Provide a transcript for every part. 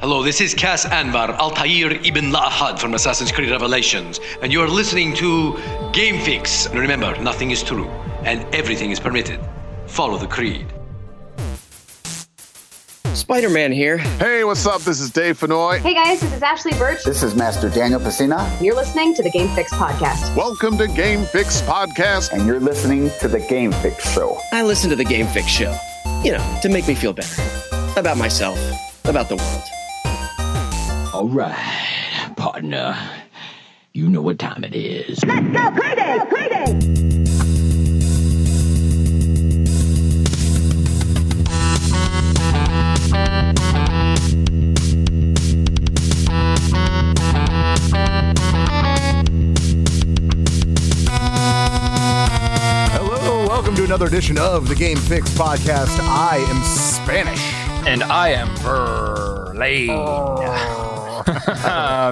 Hello, this is Cas Anvar, Altair Ibn La'ahad from Assassin's Creed Revelations, and you're listening to Game Fix. And remember, nothing is true, and everything is permitted. Follow the creed. Spider Man here. Hey, what's up? This is Dave Fennoy. Hey guys, this is Ashly Burch. This is Master Daniel Pesina. You're listening to the Game Fix Podcast. Welcome to Game Fix Podcast. And you're listening to the Game Fix Show. I listen to the Game Fix Show, you know, to make me feel better about myself, about the world. All right, partner. You know what time it is. Let's go crazy! Crazy! Hello, welcome to another edition of the Game Fix podcast. I am Spanish. And I am Verlaine. Oh.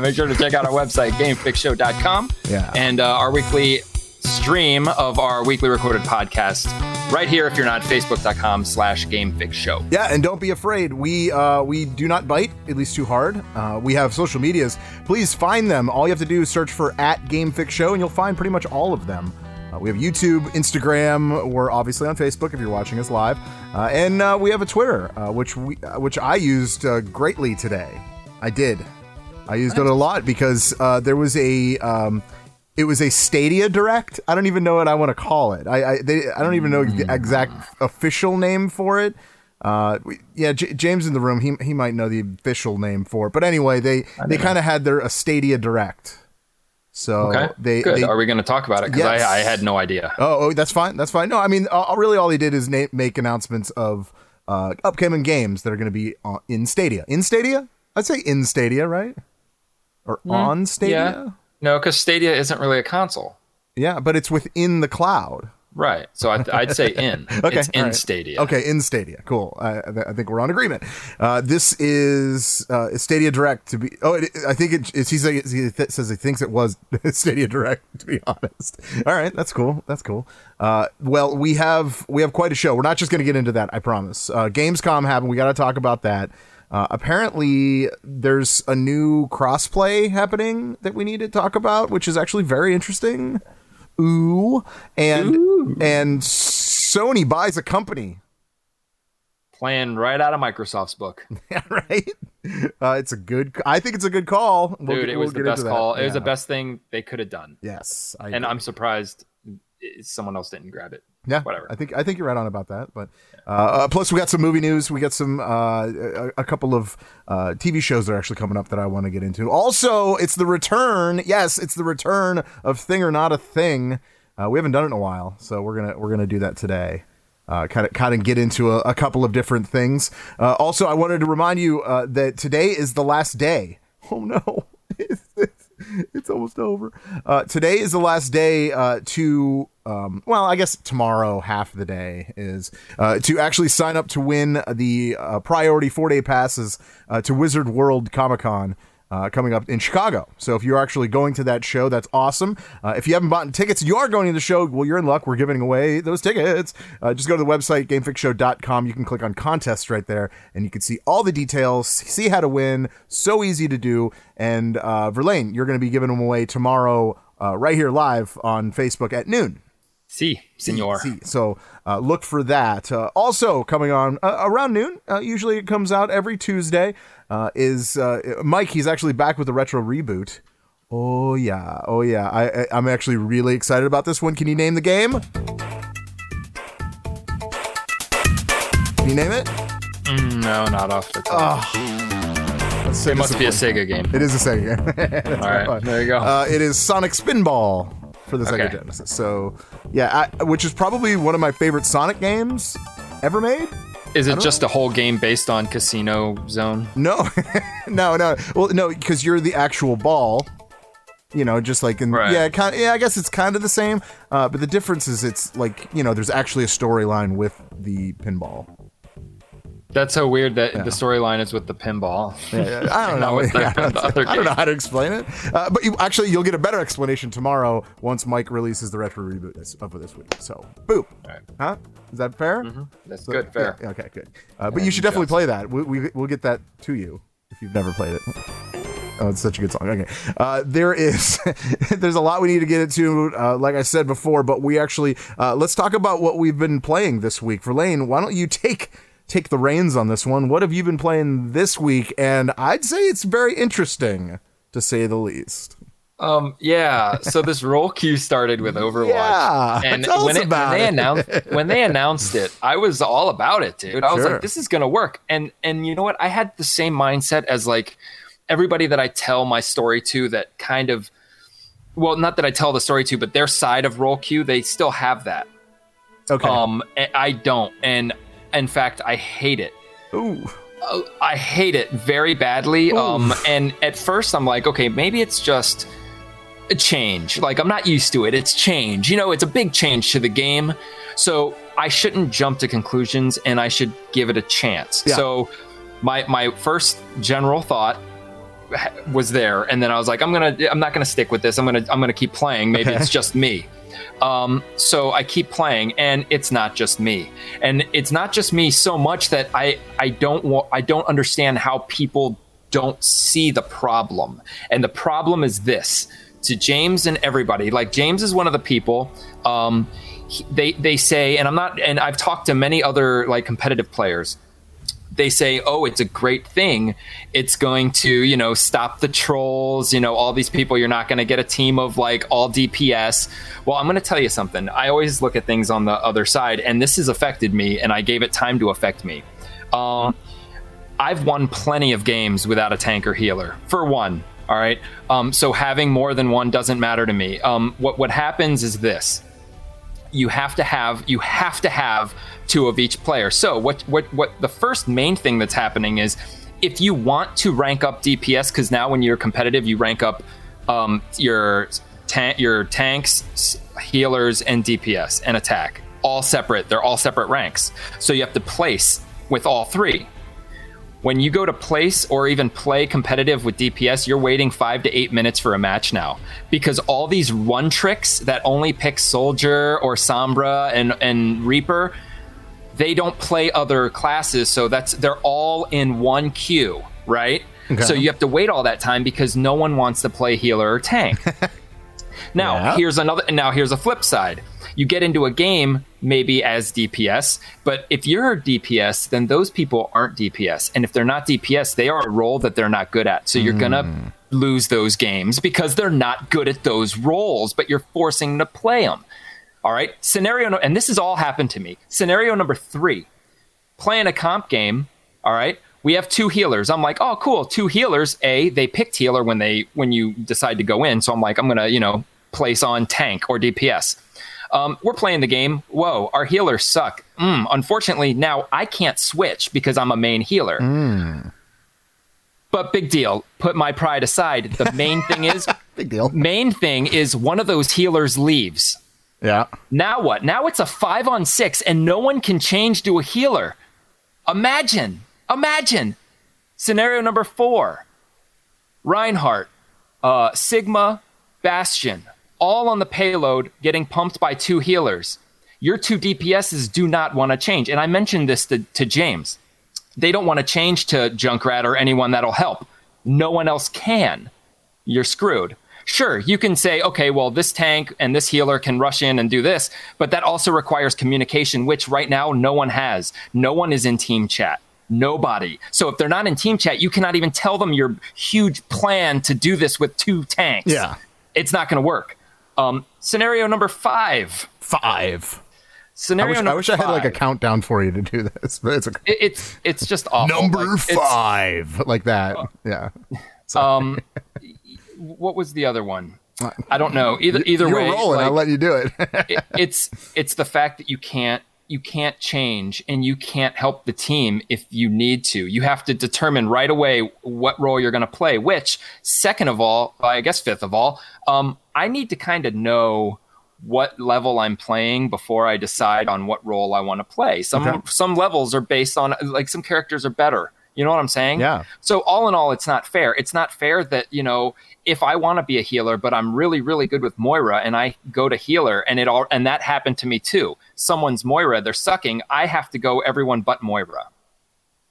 Make sure to check out our website, gamefixshow.com. Yeah. And uh, our weekly stream of our weekly recorded podcast right here if you're not facebook.com slash gamefixshow. Yeah, and don't be afraid. We uh, we do not bite, at least too hard. Uh, we have social medias. Please find them. All you have to do is search for at gamefixshow and you'll find pretty much all of them. Uh, we have YouTube, Instagram. We're obviously on Facebook if you're watching us live, uh, and uh, we have a Twitter, uh, which we uh, which I used uh, greatly today. I did. I used it a lot because uh, there was a. Um, it was a Stadia Direct. I don't even know what I want to call it. I I, they, I don't even know the exact official name for it. Uh, we- yeah, J- James in the room. He he might know the official name for it. But anyway, they they kind of had their a Stadia Direct. So Okay. they Good. they Are we going to talk about it? Because Yes. I, I had no idea. Oh, oh, that's fine. That's fine. No, I mean, uh, really, all he did is na- make announcements of uh, upcoming games that are going to be uh, in Stadia. In Stadia, I'd say in Stadia, right? Or on Stadia. Yeah. No, because Stadia isn't really a console. Yeah, but it's within the cloud. Right. So I, I'd say in. Okay, It's in right. Stadia. Okay, in Stadia. Cool. I, I think we're on agreement. Uh, this is uh, Stadia Direct to be. Oh, it, I think it, it's, he, says, he th- says he thinks it was Stadia Direct. To be honest. All right, that's cool. That's cool. Uh, well, we have we have quite a show. We're not just going to get into that. I promise. Uh, Gamescom happened. We got to talk about that. Uh, apparently, there's a new crossplay happening that we need to talk about, which is actually very interesting. Ooh, and and Sony buys a company. Playing right out of Microsoft's book. Yeah, right. Uh, it's a good. I think it's a good call. We'll Dude, it we'll was the best call. It was the best thing they could have done. Yes, I and agree. I'm surprised someone else didn't grab it. Yeah, whatever. I think I think you're right on about that. But uh, uh, plus, we got some movie news. We got some uh, a, a couple of uh, TV shows that are actually coming up that I want to get into. Also, it's the return. Yes, it's the return of Thing or Not a Thing. Uh, we haven't done it in a while, so we're gonna we're gonna do that today. Uh, kind of kind of get into a, a couple of different things. Uh, also, I wanted to remind you uh, that today is the last day. Oh no, it's, almost over. Uh, today is the last day uh, to. Um, well, I guess tomorrow, half the day is uh, to actually sign up to win the uh, priority four day passes uh, to Wizard World Comic Con uh, coming up in Chicago. So if you're actually going to that show, that's awesome. Uh, if you haven't bought tickets, you are going to the show. Well, you're in luck. We're giving away those tickets. Uh, just go to the website gamefixshow.com. You can click on contests right there, and you can see all the details, see how to win. So easy to do. And uh, Verlaine, you're going to be giving them away tomorrow, uh, right here live on Facebook at noon. See, senor. See, So uh, look for that. Uh, also coming on uh, around noon. Uh, usually it comes out every Tuesday. Uh, is uh, Mike? He's actually back with the retro reboot. Oh yeah, oh yeah. I, I I'm actually really excited about this one. Can you name the game? Can you name it? Mm, no, not off the top. Let's say it must be a. Sega game. It is a Sega game. All right, there you go. Uh, it is Sonic Spinball for the Sega Okay. Genesis. So yeah, I, which is probably one of my favorite Sonic games ever made. Is it just a whole game based on Casino Zone? No, no, no. Well, no, because you're the actual ball. You know, just like in Right. yeah, kind yeah. I guess it's kind of the same, uh, but the difference is it's like you know, there's actually a storyline with the pinball. That's so weird that the storyline is with the pinball. Yeah, I don't know. Yeah, I, don't, I don't know how to explain it, uh, but you, actually, you'll get a better explanation tomorrow once Mike releases the retro reboot this, of this week. So, boop. Right. Huh? Is that fair? That's So- good, fair. Yeah, okay, good. Uh, but you should definitely play that. We, we, we'll get that to you. If you've never played it. Oh, it's such a good song. Okay. Uh, there is, there's a lot we need to get into, uh, like I said before, but we actually, uh, let's talk about what we've been playing this week. Verlaine, why don't you take, take the reins on this one? What have you been playing this week? And I'd say it's very interesting, to say the least. Um, yeah. So this role queue started with Overwatch, Yeah, and tell when, it, when they announced when they announced it, I was all about it, dude. I was Sure. like, this is gonna work. And and you know what? I had the same mindset as like everybody that I tell my story to. That kind of, well, not that I tell the story to, but their side of role queue, they still have that. Okay. Um, I don't, and in fact, I hate it. Ooh. Uh, I hate it very badly. Um, and at first, I'm like, okay, maybe it's just a change. Like, I'm not used to it. It's change. You know, it's a big change to the game. So I shouldn't jump to conclusions and I should give it a chance. Yeah. So my my first general thought was there and then I was like I'm to I'm not going to stick with this. I'm going to I'm to keep playing. Maybe Okay. it's just me. Um, so I keep playing, and it's not just me, and it's not just me so much that I I don't I don't understand how people don't see the problem, and the problem is this to James and everybody. Like James is one of the people. Um, he- they they say, and I'm not, and I've talked to many other like competitive players they say, oh, it's a great thing. It's going to, you know, stop the trolls, you know, all these people. You're not going to get a team of like all DPS. Well, I'm going to tell you something. I always look at things on the other side, and this has affected me, and I gave it time to affect me. Um, I've won plenty of games without a tank or healer, for one. All right. Um, so having more than one doesn't matter to me. Um, what what happens is this you have to have you have to have two of each player. So what what what the first main thing that's happening is if you want to rank up DPS because now when you're competitive you rank up um, your ta- your tanks, healers, and DPS and attack all separate. They're all separate ranks. So you have to place with all three when you go to place or even play competitive with DPS, you're waiting five to eight minutes for a match now because all these one tricks that only pick Soldier or Sombra and and Reaper, they don't play other classes, so that's they're all in one queue, right? Okay. So you have to wait all that time because no one wants to play healer or tank. Now, Yeah. here's another and now here's a flip side. You get into a game maybe as DPS, but if you're a DPS, then those people aren't DPS. And if they're not DPS, they are a role that they're not good at. So you're going to mm. lose those games because they're not good at those roles, but you're forcing them to play them. All right? Scenario no- and this has all happened to me. Scenario number 3. Playing a comp game, all right? We have two healers. I'm like, "Oh, cool, two healers." A, they picked healer when they when you decide to go in. So I'm like, I'm to, you know, place on tank or DPS. Um, we're playing the game. Whoa, our healers suck. Mm, unfortunately, now I can't switch because I'm a main healer. But big deal. Put my pride aside. The main thing is, Big deal. main thing is one of those healers leaves. Yeah. Now what? Now it's a five on six, and no one can change to a healer. Imagine, imagine. Scenario number four Reinhardt, uh, Sigma, Bastion, all on the payload getting pumped by two healers. Your two DPSs do not want to change. And I mentioned this to, to James. They don't want to change to Junkrat or anyone that'll help. No one else can. You're screwed. Sure, you can say, okay, well, this tank and this healer can rush in and do this, but that also requires communication, which right now no one has. No one is in team chat. Nobody. So if they're not in team chat, you cannot even tell them your huge plan to do this with two tanks. Yeah. It's not going to work. Um, scenario number five. Five. I Scenario wish, I, wish I had like a countdown for you to do this, but it's okay. It- it's it's just awful. number Like, five, like that. Yeah. Um, what was the other one? I don't know. Either either You're way, rolling. like, I'll let you do it. it- it's it's the fact that you can't you can't change and you can't help the team if you need to. You have to determine right away what role you're going to play. Which, second of all, I guess fifth of all, um, I need to kind of know what level I'm playing before I decide on what role I want to play. Some Okay. some levels are based on like some characters are better. You know what I'm saying? Yeah. So all in all, it's not fair. It's not fair that you know if I want to be a healer, but I'm really really good with Moira, and I go to healer, and it all and that happened to me too. Someone's Moira, they're sucking. I have to go everyone but Moira.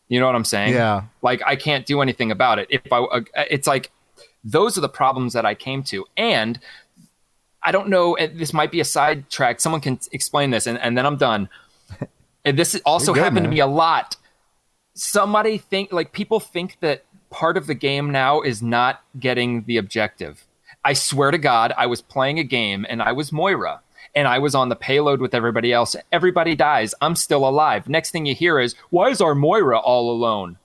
You know what I'm saying? Yeah. Like I can't do anything about it. If I, uh, it's like those are the problems that I came to, and I don't know. This might be a sidetrack. Someone can explain this, and, and then I'm done. And this also good, happened to me a lot. Somebody think like people think that part of the game now is not getting the objective. I swear to God, I was playing a game and I was Moira and I was on the payload with everybody else. Everybody dies. I'm still alive. Next thing you hear is, why is our Moira all alone?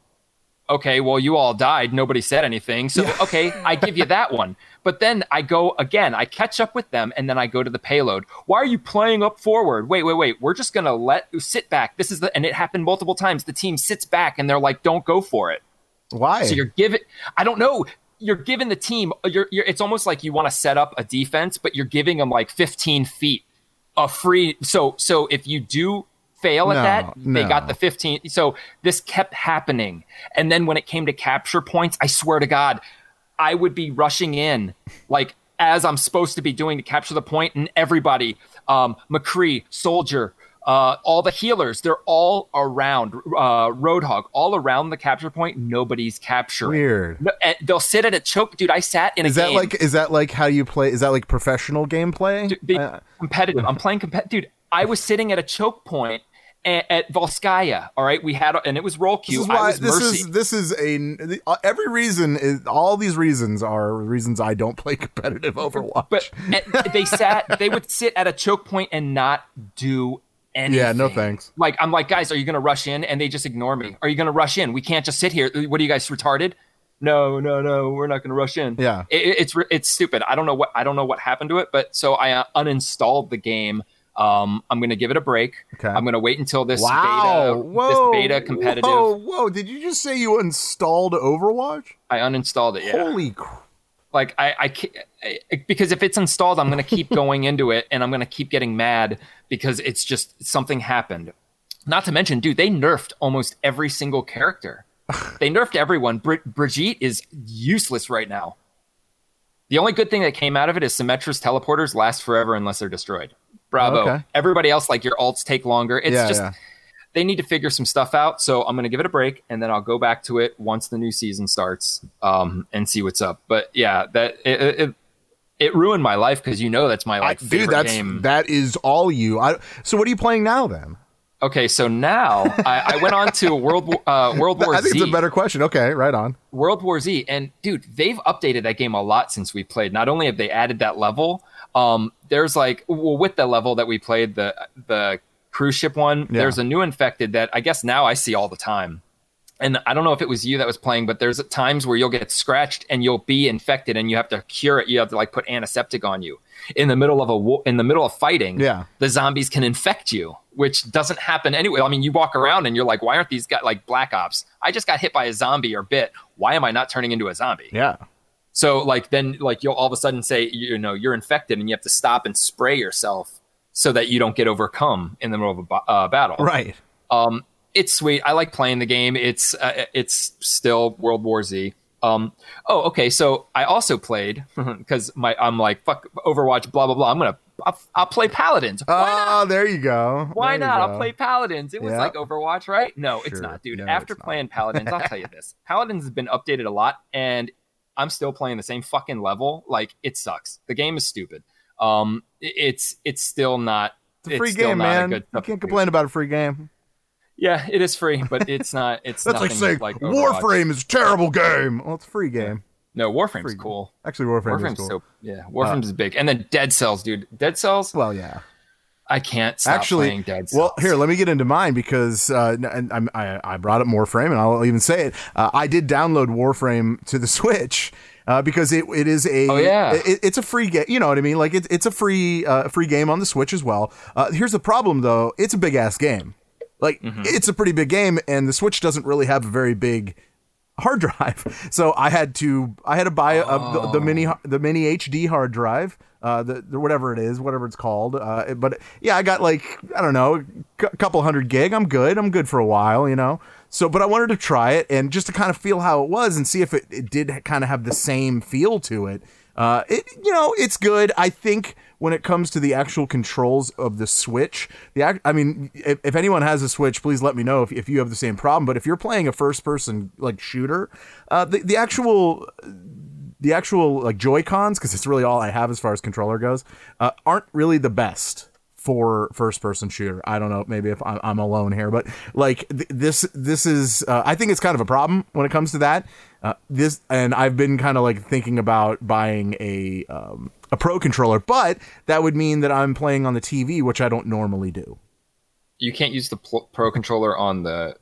Okay, well, you all died. Nobody said anything. So, okay, I give you that one. But then I go again, I catch up with them, and then I go to the payload. Why are you playing up forward? Wait, wait, wait. We're just going to let sit back. This is the, and it happened multiple times. The team sits back and they're like, don't go for it. Why? So you're giving, I don't know. You're giving the team, you're, you're, it's almost like you want to set up a defense, but you're giving them like 15 feet a free. So, so if you do fail at No, that, they no. got the 15. So this kept happening. And then when it came to capture points, I swear to God, I would be rushing in like as I'm supposed to be doing to capture the point, and everybody, um, McCree, Soldier, uh, all the healers, they're all around uh, Roadhog, all around the capture point. Nobody's capturing. Weird. No, and they'll sit at a choke, dude. I sat in Is a that game. like is that like how you play? Is that like professional gameplay? Dude, Uh, competitive. I'm playing competitive. Dude, I was sitting at a choke point at, at Volskaya. All right, we had, and it was role queue. this is I why this mercy. is this is a uh, every reason is all these reasons are reasons I don't play competitive Overwatch. but and they sat. They would sit at a choke point and not do anything. yeah, no thanks. Like I'm like, guys, are you going to rush in? And they just ignore me. Are you going to rush in? We can't just sit here. What are you guys retarded? No, no, no. We're not going to rush in. Yeah. It- it- it's it's stupid. I don't know what I don't know what happened to it, but so I uh, uninstalled the game. Um, I'm going to give it a break. Okay. I'm going to wait until this Wow! beta, Whoa! this beta competitive. Whoa! Whoa! Did you just say you installed Overwatch? I uninstalled it. Yeah. Holy crap! like I, I, I because if it's installed i'm going to keep going into it and i'm going to keep getting mad because it's just something happened not to mention dude they nerfed almost every single character they nerfed everyone Bri- brigitte is useless right now the only good thing that came out of it is symmetra's teleporters last forever unless they're destroyed bravo Okay. everybody else like your alts take longer it's Yeah, just yeah. they need to figure some stuff out. So I'm going to give it a break, and then I'll go back to it once the new season starts um, and see what's up. But yeah, that it it, it ruined my life because you know that's my like I- dude, favorite that's game. that is all you. I, so what are you playing now then? okay, so now I, I went on to World War- uh, World War I think Z. it's a better question. Okay, right on. World War Z, and dude, they've updated that game a lot since we played. Not only have they added that level, um, there's like well, with the level that we played, the the cruise ship one, Yeah. there's a new infected that I guess now I see all the time. And I don't know if it was you that was playing, but there's times where you'll get scratched and you'll be infected, and you have to cure it. You have to like put antiseptic on you in the middle of a in the middle of fighting. Yeah. the zombies can infect you, which doesn't happen anyway. I mean, you walk around and you're like, why aren't these guys like Black Ops? I just got hit by a zombie or bit. Why am I not turning into a zombie? Yeah. So like then like you'll all of a sudden say you know you're infected and you have to stop and spray yourself so that you don't get overcome in the middle of a uh, battle. Right. Um, it's sweet. I like playing the game. It's uh, it's still World War Z. Um, oh, okay. So I also played because my I'm like fuck Overwatch. Blah blah blah. I'm gonna I'll, I'll play Paladins. Why not? Oh, there you go. Why There not? I'll play Paladins. It was Yeah. like Overwatch, right? No, it's not, dude. No, After it's not. playing Paladins, I'll tell you this: Paladins has been updated a lot, and I'm still playing the same fucking level. Like it sucks. The game is stupid. Um, it's it's still not. It's a free still game, not a man. good You can't complain about a free game. Yeah, it is free, but it's not. It's That's like nothing saying like Overwatch. Warframe is a terrible game. Well, it's a free game. No, Warframe's Free. cool. Actually, Warframe Warframe's is cool. so yeah. Warframe's is big, and then Dead Cells, dude. Dead Cells. well, yeah. I can't stop Actually, playing Dead Cells. well, here, let me get into mine because uh, and I'm, I, I brought up Warframe, and I'll even say it. Uh, I did download Warframe to the Switch uh, because it, it is a Oh, yeah. it, it's a free game. You know what I mean? Like it's it's a free uh, free game on the Switch as well. Uh, here's the problem though: it's a big ass game. Like Mm-hmm. it's a pretty big game, and the Switch doesn't really have a very big hard drive. So I had to I had to buy a, the, the mini the mini HD hard drive, uh, the, the whatever it is, whatever it's called. Uh, but yeah, I got like I don't know, a couple hundred gig. I'm good. I'm good for a while, you know. So, but I wanted to try it and just to kind of feel how it was and see if it, it did kind of have the same feel to it. Uh, it you know it's good. I think when it comes to the actual controls of the Switch. The act, I mean, if, if anyone has a Switch, please let me know if, if you have the same problem. But if you're playing a first person like shooter, uh, the the actual the actual like Joy Cons, because it's really all I have as far as controller goes, uh, aren't really the best for first person shooter. I don't know, maybe if I'm, I'm alone here, but like th- this, this is, uh, I think it's kind of a problem when it comes to that. Uh, this, and I've been kind of like thinking about buying a, um, a pro controller, but that would mean that I'm playing on the TV, which I don't normally do. You can't use the pl- pro controller on the.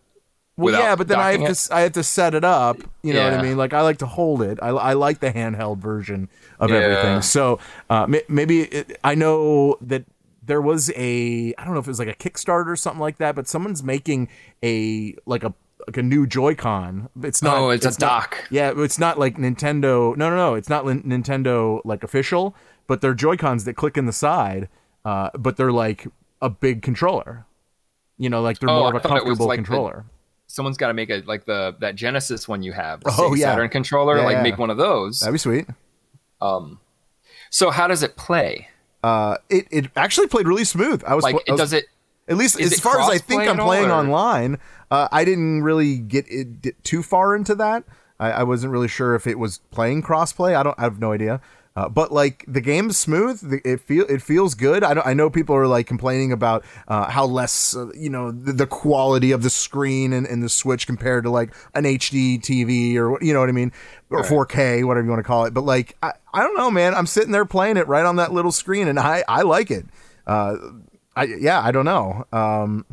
Well, yeah, but then I have to I have to set it up. You know what I mean? Like I like to hold it. I, I like the handheld version of Yeah. everything. So uh, maybe it, I know that there was a I don't know if it was like a Kickstarter or something like that, but someone's making a like a like a new Joy-Con. It's not. Oh, it's a not- dock. yeah, it's not like Nintendo. No, no, no. It's not Nintendo like official, but they're Joy Cons that click in the side. Uh, but they're like a big controller. You know, like they're Oh, more of a thought it was comfortable like the- controller. Someone's got to make a like the that Genesis one you have. The Oh, yeah. Saturn controller. Yeah, like yeah. make one of those. That'd be sweet. So how does it play? Uh, it it actually played really smooth. I was Like I it was- does it? at least as far as I think I'm playing or- online. Uh, I didn't really get it too far into that. I, I wasn't really sure if it was playing crossplay. I don't. I have no idea. Uh, but like the game's smooth. The, it feel it feels good. I don't, I know people are like complaining about uh, how less uh, you know the, the quality of the screen and, and the Switch compared to like an HD TV or you know what I mean or 4K whatever you want to call it. But like I, I don't know, man. I'm sitting there playing it right on that little screen and I I like it. Uh, I yeah I don't know. Um,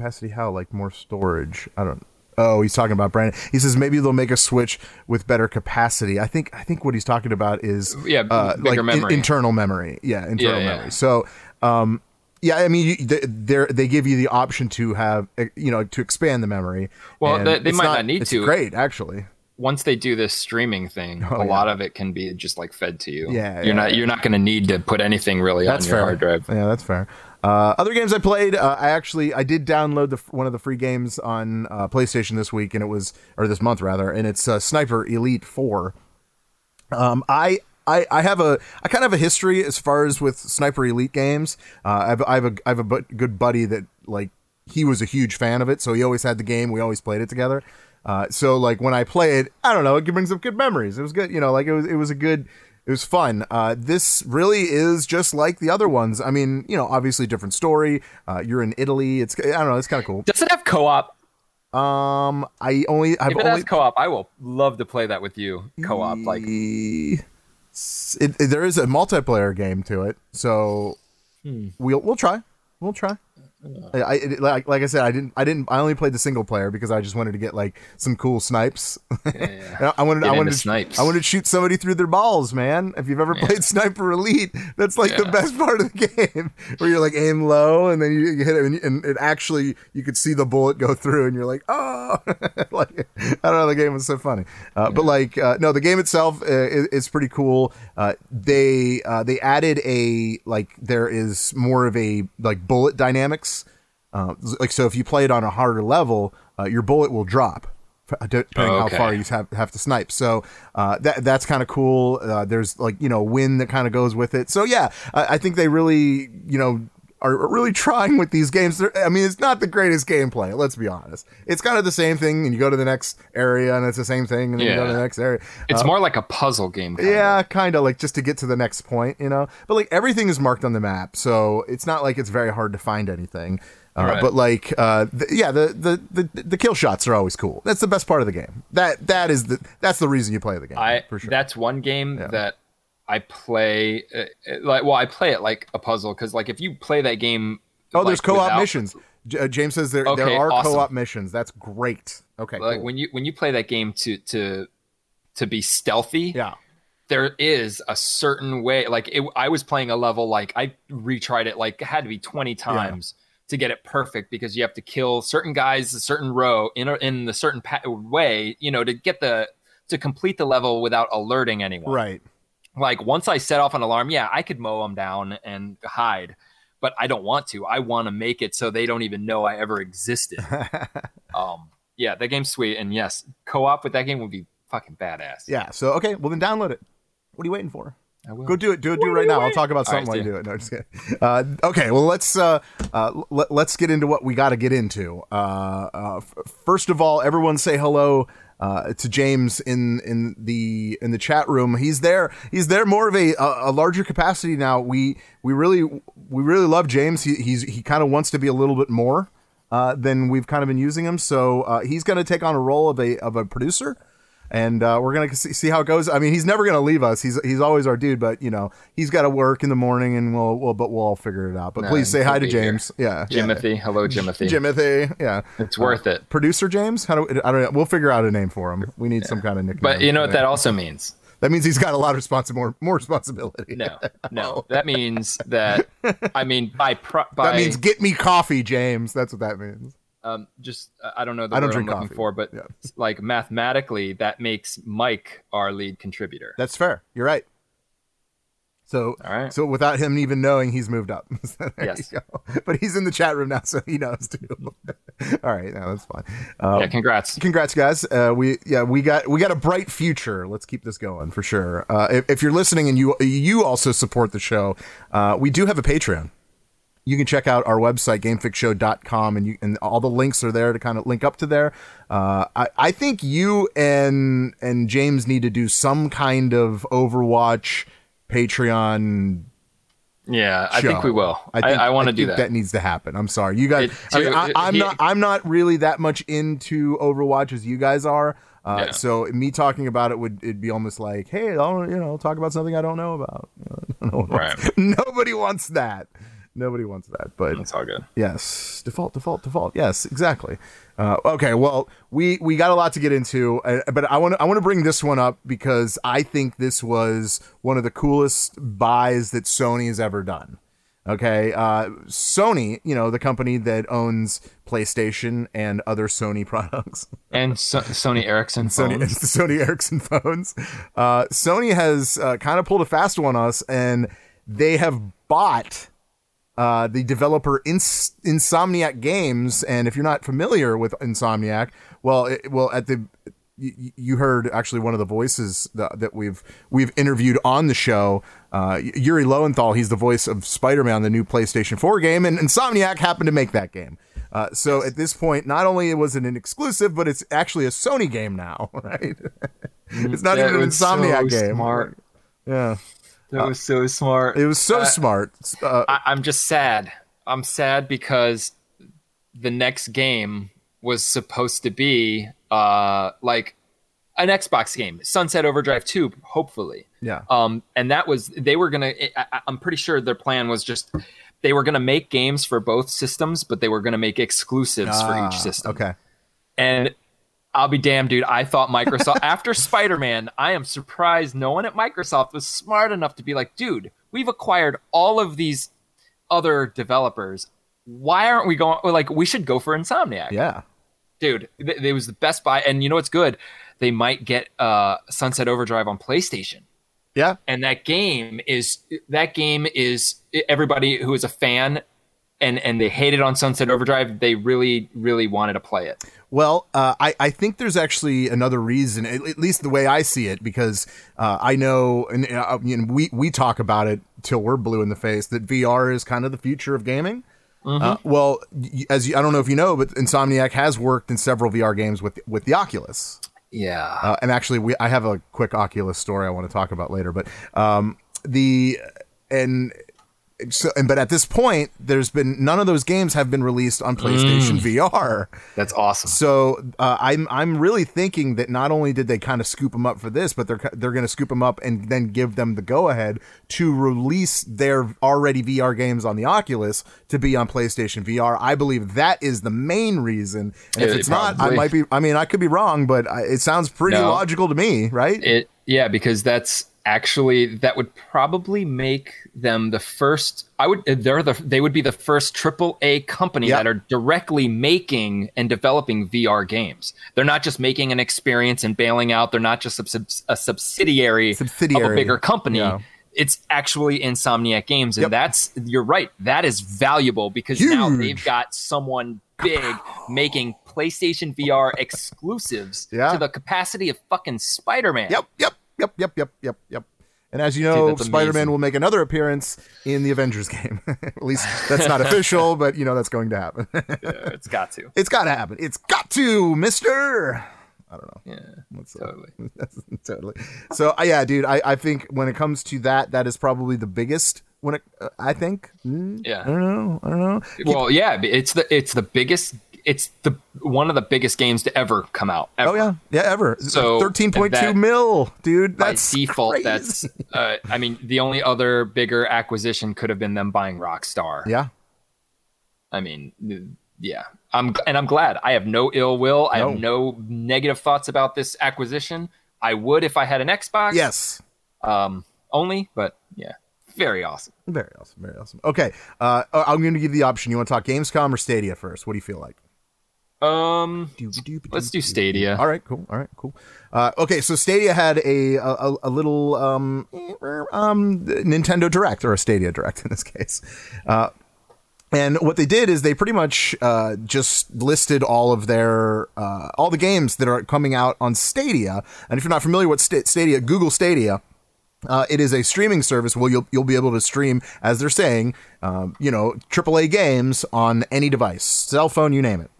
capacity how like more storage i don't oh he's talking about brandon he says maybe they'll make a switch with better capacity i think i think what he's talking about is Yeah, uh, bigger like in- internal memory yeah internal Yeah, yeah. memory so um yeah i mean you, they they're- give you the option to have uh, you know to expand the memory Well, they- they might not need it's to. great actually Once they do this streaming thing, Oh, a yeah. lot of it can be just like fed to you. Yeah, you're not you're not going to need to put anything really That's on your fair. hard drive. Yeah, that's fair. Uh, other games I played, uh, I actually I did download the one of the free games on uh, PlayStation this week, and it was or this month rather, and it's uh, Sniper Elite Four. Um, I. I, I have a I kind of have a history as far as with Sniper Elite games. Uh, I have I have a I have a bu- good buddy that like he was a huge fan of it, so he always had the game. We always played it together. Uh, so like when I play it, I don't know, it brings up good memories. It was good, you know, like it was it was a good it was fun. Uh, this really is just like the other ones. I mean, you know, obviously different story. Uh, you're in Italy. It's I don't know. It's kind of cool. Does it have co-op? Um, I only I've If it only has co-op, I will love to play that with you. Co-op, like it, it- there is a multiplayer game to it, so Hmm. we'll we'll try. We'll try. I, I it- like like I said, I didn't I didn't I only played the single player because I just wanted to get like some cool snipes. I I wanted Get I wanted to, snipes. I wanted to shoot somebody through their balls, man. If you've ever played Sniper Elite, that's like the best part of the game, where you're like aim low and then you, you hit it, and, and it actually you could see the bullet go through, and you're like, oh, like I don't know, the game was so funny. Uh, But like, uh, no, the game itself uh, is, is pretty cool. Uh, they uh, they added a like there is more of a like bullet dynamics. Uh, like so, if you play it on a harder level, uh, your bullet will drop depending Oh, how far you have have to snipe. So uh, that that's kind of cool. Uh, there's like you know wind that kind of goes with it. So yeah, I, I think they really you know are really trying with these games. I mean, it's not the greatest gameplay. Let's be honest. It's kind of the same thing, and you go to the next area, and it's the same thing, and then you go to the next area. it's Uh, more like a puzzle game. kinda. yeah, kind of like just to get to the next point, you know. But like everything is marked on the map, so it's not like it's very hard to find anything. Uh, Right. But like, uh, the, yeah, the, the the the kill shots are always cool. That's the best part of the game. That that is the that's the reason you play the game. I for sure. that's one game that I play uh, uh, like well I play it like a puzzle because like if you play that game oh, there's co-op without- missions. J- uh, James says there there are awesome. co-op missions. That's great. Okay, like cool. when you when you play that game to to to be stealthy yeah, there is a certain way like it, i was playing a level like i retried it like it had to be 20 times to get it perfect because you have to kill certain guys a certain row in a, in the certain pa- way you know to get the to complete the level without alerting anyone right. like once i set off an alarm yeah i could mow them down and hide but i don't want to i want to make it so they don't even know i ever existed um yeah that game's sweet and yes co-op with that game would be fucking badass Yeah. So okay, well then download it. What are you waiting for? I will. Go do it. Do it. Do it right now. I'll talk about All right, something while you do it. No, just kidding. Uh, okay. Well, let's uh, uh, let, let's get into what we got to get into. Uh, uh, f- first of all, everyone say hello. Uh, to James in in the in the chat room, he's there. He's there more of a a, a larger capacity now. We we really we really love James. He he's he kind of wants to be a little bit more uh, than we've kind of been using him. So uh, he's going to take on a role of a of a producer and uh, we're gonna see, see how it goes. I mean, he's never gonna leave us. He's he's always our dude, but you know, he's got to work in the morning, and we'll, we'll but we'll all figure it out. But Nah, please say hi to be here. James. Yeah, Jimothy. Hello, Jimothy. Jimothy. Yeah, It's worth it. Producer James. How do I don't know. We'll figure out a name for him. We need some kind of nickname. But you know what that also means? That means he's got a lot of responsi- more more responsibility. No, no. That means that I mean by pro, by that means get me coffee, James. That's what that means. Um, just I don't know the I don't word I'm drink looking coffee. for, but Yeah. like mathematically, that makes Mike our lead contributor. That's fair. You're right. So, right. so without him even knowing, he's moved up. You Yes. But he's in the chat room now, so he knows too. All right, no, that's fine. Um, yeah, congrats. congrats, guys. Uh, we yeah we got we got a bright future. Let's keep this going for sure. Uh, if, if you're listening and you you also support the show, uh, we do have a Patreon. You can check out our website gamefixshow.com and you and all the links are there to kind of link up to there. Uh, I, I think you and and James need to do some kind of Overwatch Patreon Yeah, I think we will. I, think- I, want to do that. That needs to happen. I'm sorry, you guys. It- I mean, I, i'm he- not. I'm not really that much into Overwatch as you guys are. Uh, Yeah. So me talking about it would it'd be almost like, hey, I'll you know talk about something I don't know about. Right. Nobody wants that. Nobody wants that. But That's all good. Yes, default, default, default. Yes, exactly. Uh, okay, well, we we got a lot to get into, uh, but I want to I want to bring this one up because I think this was one of the coolest buys that Sony has ever done. Okay, uh, Sony, you know, the company that owns PlayStation and other Sony products. And so, Sony Ericsson Sony, phones. it's the Sony Ericsson phones. Uh, Sony has uh, kind of pulled a fast one on us, and they have bought uh, the developer Ins- Insomniac Games. And if you're not familiar with Insomniac, well, it, well, at the you, you heard actually one of the voices that, that we've we've interviewed on the show, uh, Yuri Lowenthal. He's the voice of Spider-Man, the new PlayStation 4 game, and Insomniac happened to make that game. Uh, so at this point, not only was it an exclusive, but it's actually a Sony game now, right? it's not even an was so Insomniac game. smart. Yeah, That was so smart. it was so Uh, smart. Uh, I, I'm just sad. I'm sad because the next game was supposed to be uh like an Xbox game, Sunset Overdrive 2, hopefully. yeah, Um, and that was they were gonna. I, I- I'm pretty sure their plan was just they were gonna make games for both systems, but they were gonna make exclusives for Ah, each system. Okay. And I'll be damned, dude. I thought Microsoft after Spider Man. I am surprised no one at Microsoft was smart enough to be like, dude, we've acquired all of these other developers. Why aren't we going? Like, we should go for Insomniac Yeah. dude th- it was the best buy and you know what's good they might get uh sunset overdrive on playstation Yeah. and that game is that game is everybody who is a fan and and they hated on sunset overdrive they really really wanted to play it Well, uh, I, I think there's actually another reason, at, at least the way I see it, because uh, I know, and uh, we, we talk about it till we're blue in the face, that VR is kind of the future of gaming. Uh, well, as you, I don't know if you know, but Insomniac has worked in several VR games with with the Oculus. yeah Uh, and actually, we I have a quick Oculus story I want to talk about later. But um, the and so and but at this point, there's been none of those games have been released on PlayStation VR. that's awesome So uh, I'm I'm really thinking that not only did they kind of scoop them up for this, but they're they're going to scoop them up and then give them the go ahead to release their already VR games on the Oculus to be on PlayStation VR. I believe that is the main reason. And if It it's not, I might be. I mean, I could be wrong, but I, it sounds pretty No. logical to me, right? it yeah because that's actually that would probably make them the first i would uh, they're the they would be the first triple a company Yep. that are directly making and developing vr games they're not just making an experience and bailing out they're not just a, a subsidiary, of a bigger company Yeah. it's actually insomniac games and Yep. that's you're right that is valuable because now they've got someone big making playstation vr exclusives Yeah. to the capacity of fucking spider-man Yep, yep, yep, yep, yep, yep, yep. And as you know, Spider Man will make another appearance in the Avengers game. At least that's not official, but you know that's going to happen. Yeah, it's got to. it's got to happen. It's got to, Mister. I don't know. Yeah, What's totally. totally. So uh, yeah, dude, I, I think when it comes to that, that is probably the biggest. When it, uh, I think, Mm, Yeah. I don't know, I don't know. Well, yeah, it's the it's the biggest. It's the one of the biggest games to ever come out. Ever. Oh yeah, yeah, ever. So, thirteen point two mil, dude. By That's default, crazy. that's. Uh, I mean, the only other bigger acquisition could have been them buying Rockstar. yeah. I mean, yeah. I'm and I'm glad. I have no ill will. I have no negative thoughts about this acquisition. I would if I had an Xbox. Yes. Um, only, but yeah, very awesome. Very awesome. Very awesome. Okay. Uh, uh, I'm going to give you the option. You want to talk Gamescom or Stadia first? What do you feel like? Um, let's do Stadia. All right, cool. All right, cool. Uh, okay, so Stadia had a a, a little um, um, Nintendo Direct or a Stadia Direct in this case. Uh, and what they did is they pretty much uh, just listed all of their uh, all the games that are coming out on Stadia. And if you're not familiar with Stadia, Google Stadia. Uh, it is a streaming service where you'll you'll be able to stream, as they're saying, um, you know, AAA games on any device, cell phone, you name it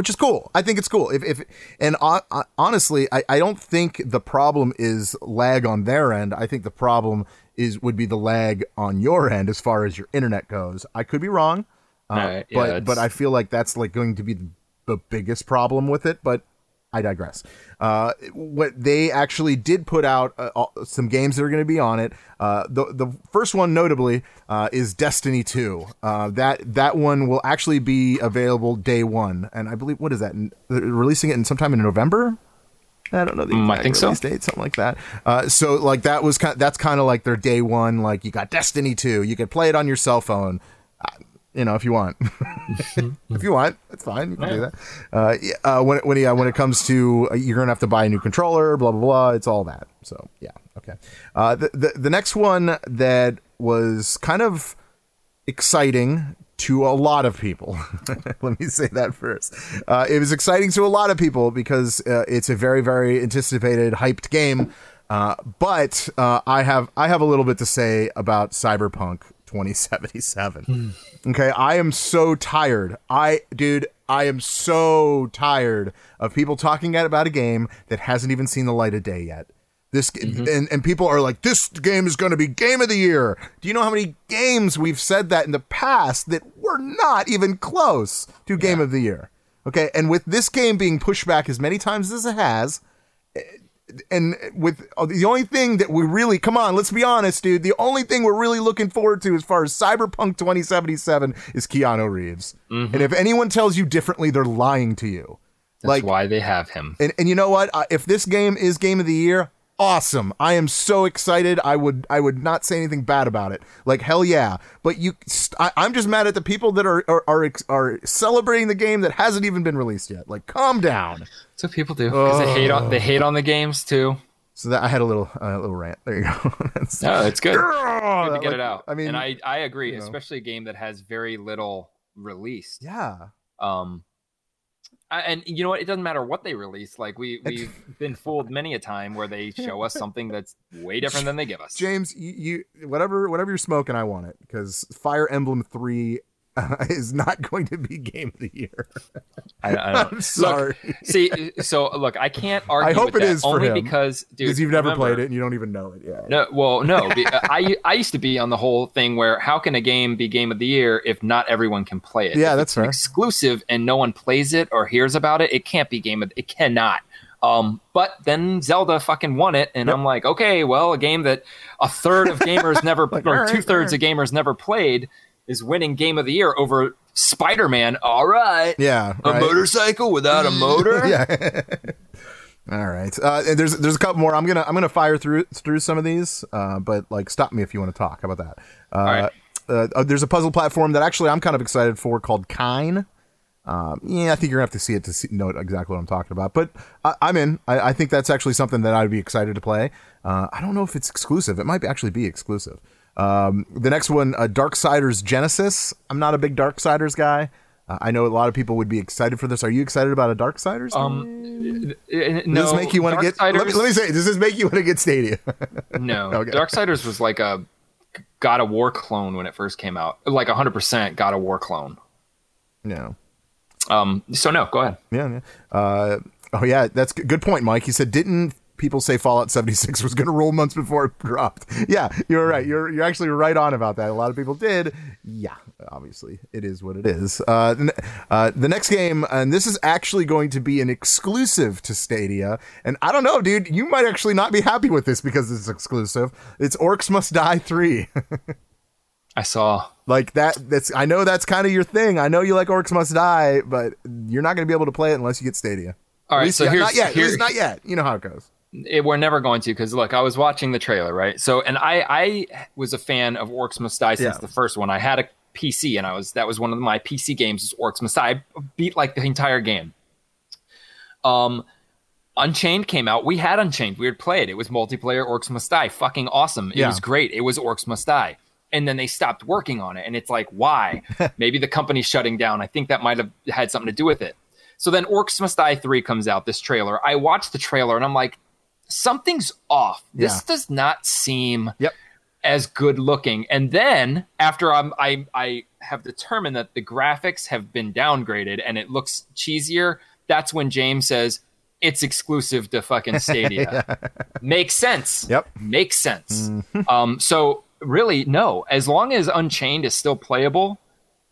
which is cool. I think it's cool. If, if and uh, honestly, I, I don't think the problem is lag on their end. I think the problem is would be the lag on your end as far as your internet goes. I could be wrong, uh, Alright, yeah, but it's- but I feel like that's like going to be the, the biggest problem with it. But I digress. Uh, what they actually did put out uh, some games that are going to be on it. Uh, the the first one, notably, uh, is Destiny Two. Uh, that that one will actually be available day one, and I believe what is that? they're releasing it in sometime in November. I don't know the Mm, I exact think so. date, something like that. Uh, so like that was kind. of, that's kind of like their day one. Like you got Destiny Two. You could play it on your cell phone. Uh, you know, if you want, if you want, that's fine. You can do that. Uh, uh, when it- when yeah, when it comes to uh, you're gonna have to buy a new controller, blah blah blah. It's all that. So yeah, okay. Uh, the, the the next one that was kind of exciting to a lot of people. Let me say that first. Uh, it was exciting to a lot of people because uh, it's a very, very anticipated, hyped game. Uh, but uh, I have I have a little bit to say about Cyberpunk 2077. Hmm. Okay, I am so tired. I dude, I am so tired of people talking about a game that hasn't even seen the light of day yet. This mm-hmm. and, and people are like, this game is going to be game of the year. Do you know how many games we've said that in the past that were not even close to game of the year? Okay, and with this game being pushed back as many times as it has, and with uh, the only thing that we really come on, let's be honest, dude. The only thing we're really looking forward to as far as Cyberpunk 2077 is Keanu Reeves. And if anyone tells you differently, they're lying to you. That's like why they have him. and, and you know what? Uh, if this game is game of the year, awesome. I am so excited. I would I would not say anything bad about it. Like hell yeah. But you, st- I, I'm just mad at the people that are are, are ex- are celebrating the game that hasn't even been released yet. Like calm down. That's what people do because they hate on they hate on the games too. So that I had a little uh, little rant. There you go. That's- No, it's good. Grrr, good to get like, it out. I mean, and I I agree, you know. especially a game that has very little released. yeah. Um, and you know what? It doesn't matter what they release. Like we we've been fooled many a time where they show us something that's way different than they give us. James, you, you whatever whatever you're smoking, I want it because Fire Emblem Three uh, is not going to be game of the year. I, I I'm sorry. Look, see, so look, I can't argue. I hope with it that is for only him, because dude, because you've never remember- played it and you don't even know it. Yeah. No, well, no. I I used to be on the whole thing where how can a game be game of the year if not everyone can play it? Yeah, If that's it's fair. exclusive and no one plays it or hears about it, it can't be game of. It cannot. Um, but then Zelda fucking won it, and I'm like, okay, well, a game that a third of gamers never, all or two thirds of gamers never played, is winning game of the year over Spider Man. All right, Yeah. a right. motorcycle without a motor. yeah. All right. Uh, and there's there's a couple more. I'm gonna I'm gonna fire through through some of these, uh, but like stop me if you want to talk. How about that? Uh, right. uh, uh, there's a puzzle platform that actually I'm kind of excited for called Kine. Um, yeah, I think you're gonna have to see it to see, know exactly what I'm talking about. But I, I'm in. I, I think that's actually something that I'd be excited to play. Uh, I don't know if it's exclusive. It might be actually be exclusive. Um, the next one, uh, Darksiders Genesis. I'm not a big Darksiders guy. Uh, I know a lot of people would be excited for this. Are you excited about a Darksiders? Um, Does no, this make you want to get? Let me, let me say, does this make you want to get Stadia? No, Okay. Darksiders was like a God of War clone when it first came out, like 100% God of War clone. no. Um, so no, go ahead. Yeah. yeah. Uh, oh yeah, that's good point, Mike. He said, didn't people say Fallout 76 was going to roll months before it dropped? Yeah, you're right. You're you're actually right on about that. A lot of people did. Yeah, obviously, it is what it is. Uh, the uh, the next game, and this is actually going to be an exclusive to Stadia. And I don't know, dude. You might actually not be happy with this because it's exclusive. It's Orcs Must Die three. I saw. like that. That's I know that's kind of your thing. I know you like Orcs Must Die, but you're not going to be able to play it unless you get Stadia. All right, so here's not yet. Here- not yet. You know how it goes. It, we're never going to because look, I was watching the trailer, right? So, and I I was a fan of Orcs Must Die since Yeah. the first one. I had a PC, and I was that was one of my PC games. Orcs Must Die. I beat like the entire game. Um, Unchained came out. We had Unchained. We would play it. It was multiplayer. Orcs Must Die. Fucking awesome. It Yeah. was great. It was Orcs Must Die. And then they stopped working on it, and it's like, why? Maybe the company's shutting down. I think that might have had something to do with it. So then Orcs Must Die 3 comes out, this trailer. I watched the trailer and I'm like, something's off. This Yeah. does not seem Yep. as good looking. And then after I'm, I I have determined that the graphics have been downgraded and it looks cheesier, that's when James says it's exclusive to fucking Stadia. Makes sense. Yep. Makes sense. Um, so really, no. As long as Unchained is still playable,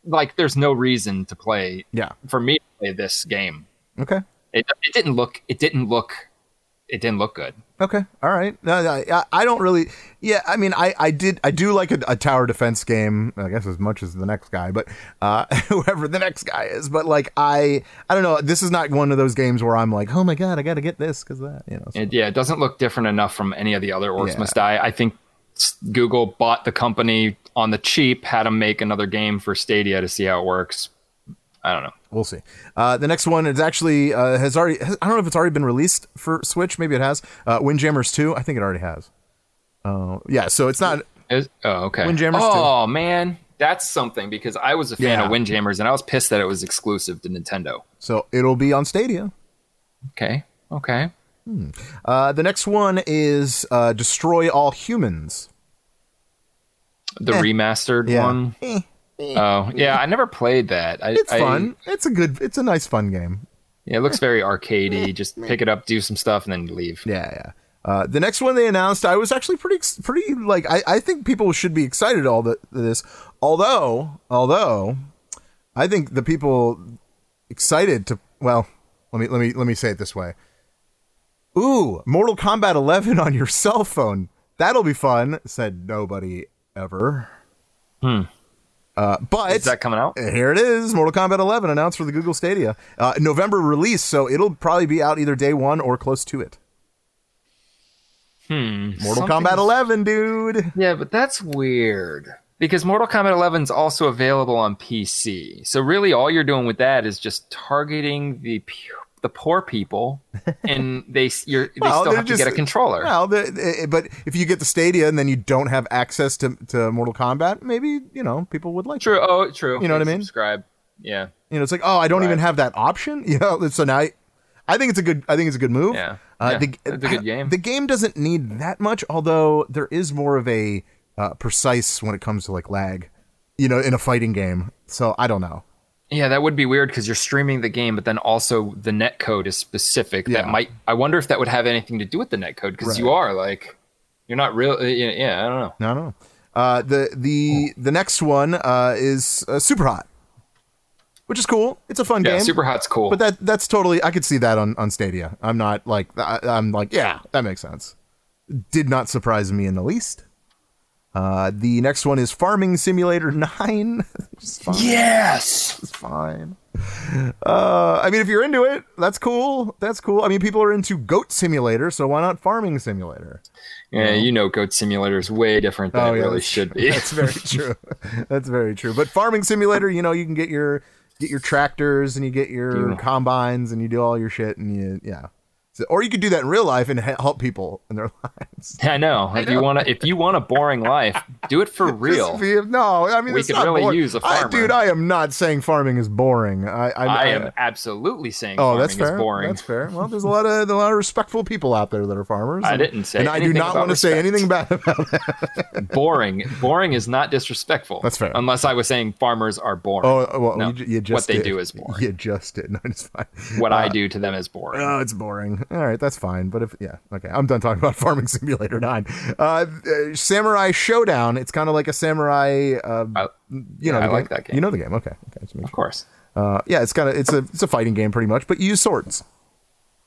like there's no reason to play Yeah. for me to play this game. Okay. It, it didn't look. It didn't look. It didn't look good. Okay. All right. No, no, I, I don't really. Yeah. I mean, I, I did. I do like a, a tower defense game. I guess as much as the next guy, but uh, whoever the next guy is. But like, I, I don't know. This is not one of those games where I'm like, oh my god, I got to get this because that. You know. so- It, yeah, it doesn't look different enough from any of the other Orcs Yeah. Must Die. I think Google bought the company on the cheap, had them make another game for Stadia to see how it works. I don't know. We'll see. Uh, the next one is actually uh, has already. I don't know if it's already been released for Switch. Maybe it has. Uh, Windjammers two. I think it already has. Uh, yeah. So it's not. Is- oh, okay. Windjammers oh man, that's something because I was a fan Yeah. of Windjammers and I was pissed that it was exclusive to Nintendo. So it'll be on Stadia. Okay, okay. Uh, the next one is uh, Destroy All Humans. The remastered Eh. Yeah. one. Eh, Oh yeah, I never played that. I, It's I- fun. It's a good. It's a nice fun game. Yeah, it looks very arcadey. Just pick it up, do some stuff, and then leave. Yeah, yeah. Uh, the next one they announced, I was actually pretty, pretty like I, I think people should be excited all the this. Although, although, I think the people excited to well, let me let me let me say it this way. Ooh, Mortal Kombat 11 on your cell phone. That'll be fun," said nobody ever. Hmm. Uh, but Is that coming out? here it is, Mortal Kombat 11 announced for the Google Stadia. Uh, November release, so it'll probably be out either day one or close to it. Hmm. Mortal Something's- Kombat 11, dude. Yeah, but that's weird because Mortal Kombat 11 is also available on PC. So really, all you're doing with that is just targeting the the poor people, and they you're, they Well, still have to get a controller. Well, but if you get the Stadia and then you don't have access to, to Mortal Kombat, maybe you know people would like. it. True. Oh, true. You know what I mean? Subscribe. Yeah. You know, it's like, oh, I don't even have that option. You know, so now I, I think it's a good. I think it's a good move. Yeah. Uh, Yeah, the, it's a good game. The game doesn't need that much, although there is more of a uh, precise when it comes to like lag. You know, in a fighting game. So I don't know. Yeah, that would be weird because you're streaming the game, but then also the net code is specific. Yeah. That might. I wonder if that would have anything to do with the net code because you are like, you're not real. uh, Yeah, yeah, I don't know. No, no. Uh, the the the next one uh, is uh, Super Hot, which is cool. It's a fun Yeah, game. Super Hot's cool. But that that's totally I could see that on on Stadia. I'm not like I, I'm like yeah, that makes sense. Did not surprise me in the least. Uh, the next one is Farming Simulator Nine. It's fine. yes. It's fine. Uh, I mean, if you're into it, that's cool. That's cool. I mean, people are into Goat Simulator, so why not Farming Simulator? Yeah, you know, Goat Simulator is way different than it really Oh, should be. That's very true. That's very true. But farming simulator, you know, you can get your get your tractors and you get your You- combines and you do all your shit and you yeah. So- or you could do that in real life and help people in their lives. I know. If you want to, if you want a boring life, do it for real. Be- no, I mean We it's could really boring. use a farmer. dude, I am not saying farming is boring. I, I, I am absolutely saying Oh, farming that's fair. is boring. That's fair. Well, there's a lot of a lot of respectful people out there that are farmers. I and- didn't say and I do not want to say anything bad about that. boring. Boring is not disrespectful. That's fair. Unless I was saying farmers are boring. Oh, well, No, you, you just what they did. do is boring. You just did. No, it's fine. what I Uh, do to them is boring. Oh, it's boring. All right, that's fine. But if yeah, okay, I'm done talking about Farming Simulator Nine. Uh, uh, Samurai Shodown. It's kind of like a samurai. Uh, I- you know, yeah, the I like that game. You know the game. Okay, okay. of sure. course. Uh, yeah, it's kind of it's a it's a fighting game pretty much, but you use swords.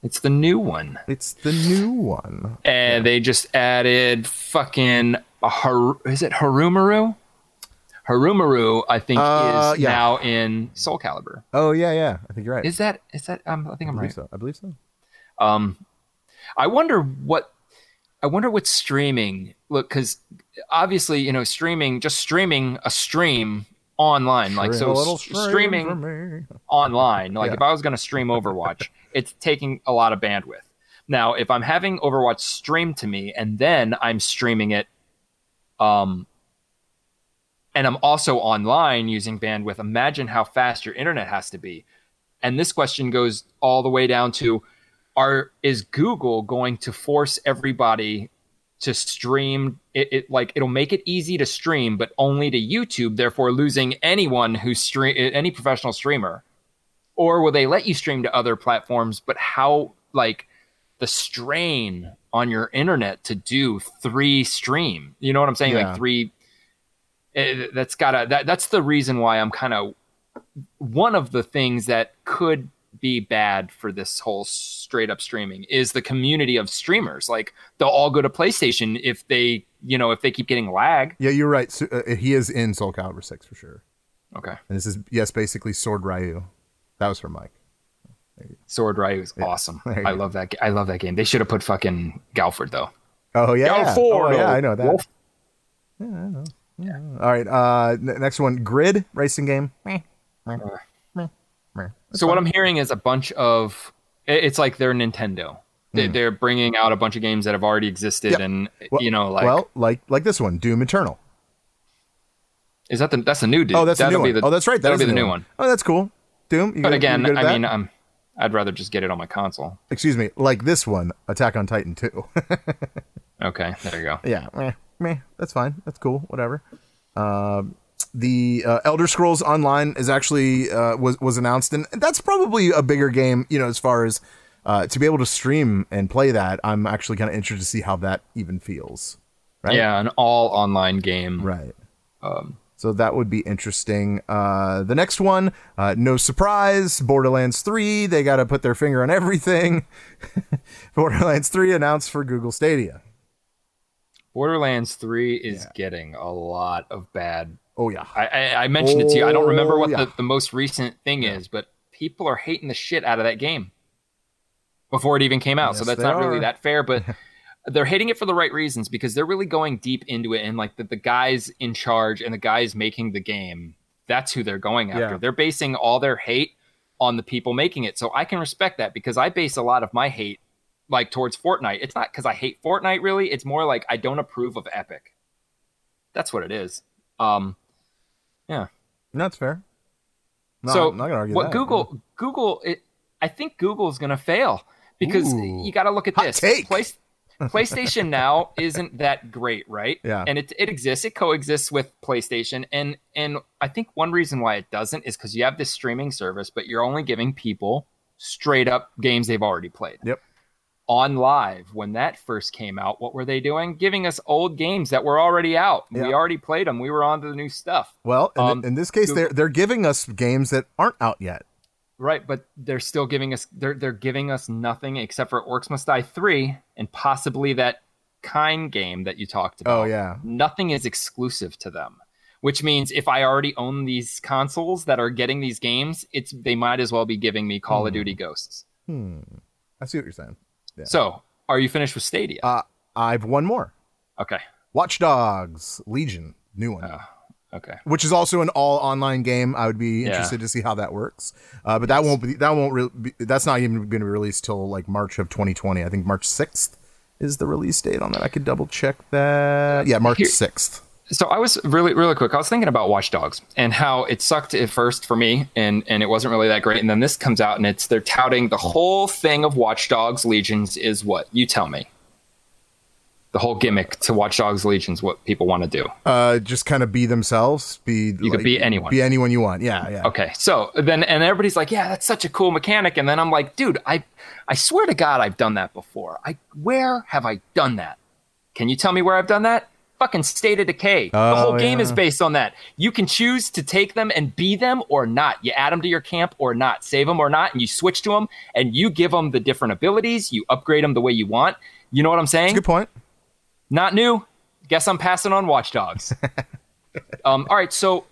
It's the new one. It's the new one. And they just added fucking a Har- is it Haohmaru? Haohmaru, I think, Uh, is yeah. now in Soul Calibur. Oh yeah, yeah. I think you're right. Is that is that? Um, I think I I'm right. so. I believe so. Um, I wonder what I wonder what streaming look because obviously you know streaming just streaming a stream online like so a little s- stream streaming online like Yeah. if I was going to stream Overwatch it's taking a lot of bandwidth. Now if I'm having Overwatch streamed to me and then I'm streaming it um and I'm also online using bandwidth imagine how fast your internet has to be. And this question goes all the way down to are is Google going to force everybody to stream? It, it like it'll make it easy to stream but only to YouTube therefore losing anyone who stream any professional streamer. Or will they let you stream to other platforms but how like the strain on your internet to do three stream? You know what i'm saying? Yeah. like three eh, that's gotta that, that's the reason why i'm kind of one of the things that could be bad for this whole straight up streaming is the community of streamers like they'll all go to playstation if they you know if they keep getting lag Yeah, you're right. So, uh, he is in Soul Calibur Six for sure. okay And this is yes, basically Sword Ryu. That was from Mike. sword ryu is awesome there i go. love that ga- i love that game they should have put fucking galford though Oh yeah, Galford, oh, yeah, I know that. Wolf. Yeah, I know. Yeah. All right. Uh, n- next one, Grid racing game. So what I'm hearing is a bunch of it's like they're Nintendo. They- They're bringing out a bunch of games that have already existed, Yep. and Well- you know, like well, like like this one, Doom Eternal. is that the that's a new dude? Oh, that's the That'll new be one. the- oh, that's right. That that'll be the new one. Oh, that's cool. Doom. You But good- again, you good at I that? mean, I'm I'd rather just get it on my console. excuse me, like this one, Attack on Titan two. Okay, there you go. yeah, meh, meh, that's fine. That's cool. Whatever. Um, the uh, Elder Scrolls Online is actually uh, was was announced, and that's probably a bigger game. You know, as far as uh, to be able to stream and play that, I'm actually kind of interested to see how that even feels. Right. Yeah, an all online game. Right. Um, So that would be interesting. Uh, the next one, uh, no surprise, Borderlands 3. They got to put their finger on everything. Borderlands 3 announced for Google Stadia. Borderlands Three is getting a lot of bad. Oh, yeah. I, I, I mentioned it to you. I don't remember what Oh, yeah. the, the most recent thing is, but people are hating the shit out of that game before it even came out. so that's not are. really that fair, but they're hating it for the right reasons because they're really going deep into it and like the, the guys in charge and the guys making the game, that's who they're going after. Yeah. They're basing all their hate on the people making it. So I can respect that because I base a lot of my hate like towards Fortnite. It's not because I hate Fortnite really. It's more like I don't approve of Epic. That's what it is. Um, yeah. That's fair. No, so I'm not going to argue what that. Google Google it, I think Google's going to fail because Ooh. you got to look at this. PlayStation now isn't that great, right? Yeah. And it it exists. It coexists with PlayStation, and and I think one reason why it doesn't is because you have this streaming service, but you're only giving people straight up games they've already played. Yep. On live, when that first came out, what were they doing? Giving us old games that were already out. Yeah. We already played them. We were on to the new stuff. Well, in, Um, in this case, they're, they're giving us games that aren't out yet. Right, but they're still giving us they're they're giving us nothing except for Orcs Must Die 3 and possibly that kind game that you talked about. Oh, yeah. Nothing is exclusive to them. Which means if I already own these consoles that are getting these games, it's they might as well be giving me Call of Duty Ghosts. Hmm. I see what you're saying. Yeah. So, are you finished with Stadia? Uh, I've one more. okay. Watch Dogs Legion, new one. Uh, Okay. which is also an all online game. I would be Yeah. interested to see how that works. Uh, but that won't be that won't re- be, that's not even going to be released till like March of 2020. I think March 6th is the release date on that. I could double check that. Yeah, March Here- 6th. So I was really, really quick. I was thinking about Watch Dogs and how it sucked at first for me, and and it wasn't really that great. And then this comes out, and it's they're touting the whole thing of Watch Dogs Legions is what you tell me. The whole gimmick to Watch Dogs Legions, what people want to do. Uh, just kind of be themselves. Be You could be anyone. Be anyone you want. Yeah, yeah. Okay, so then and everybody's like, yeah, that's such a cool mechanic, and then I'm like, dude, I I swear to God, I've done that before. I where have I done that? Can you tell me where I've done that? Fucking State of Decay. the Oh, whole game yeah. is based on that. You can choose to take them and be them or not. You add them to your camp or not, save them or not, and you switch to them and you give them the different abilities. You upgrade them the way you want. You know what I'm saying? Good point. Not new. Guess I'm passing on Watchdogs. Um, all right, so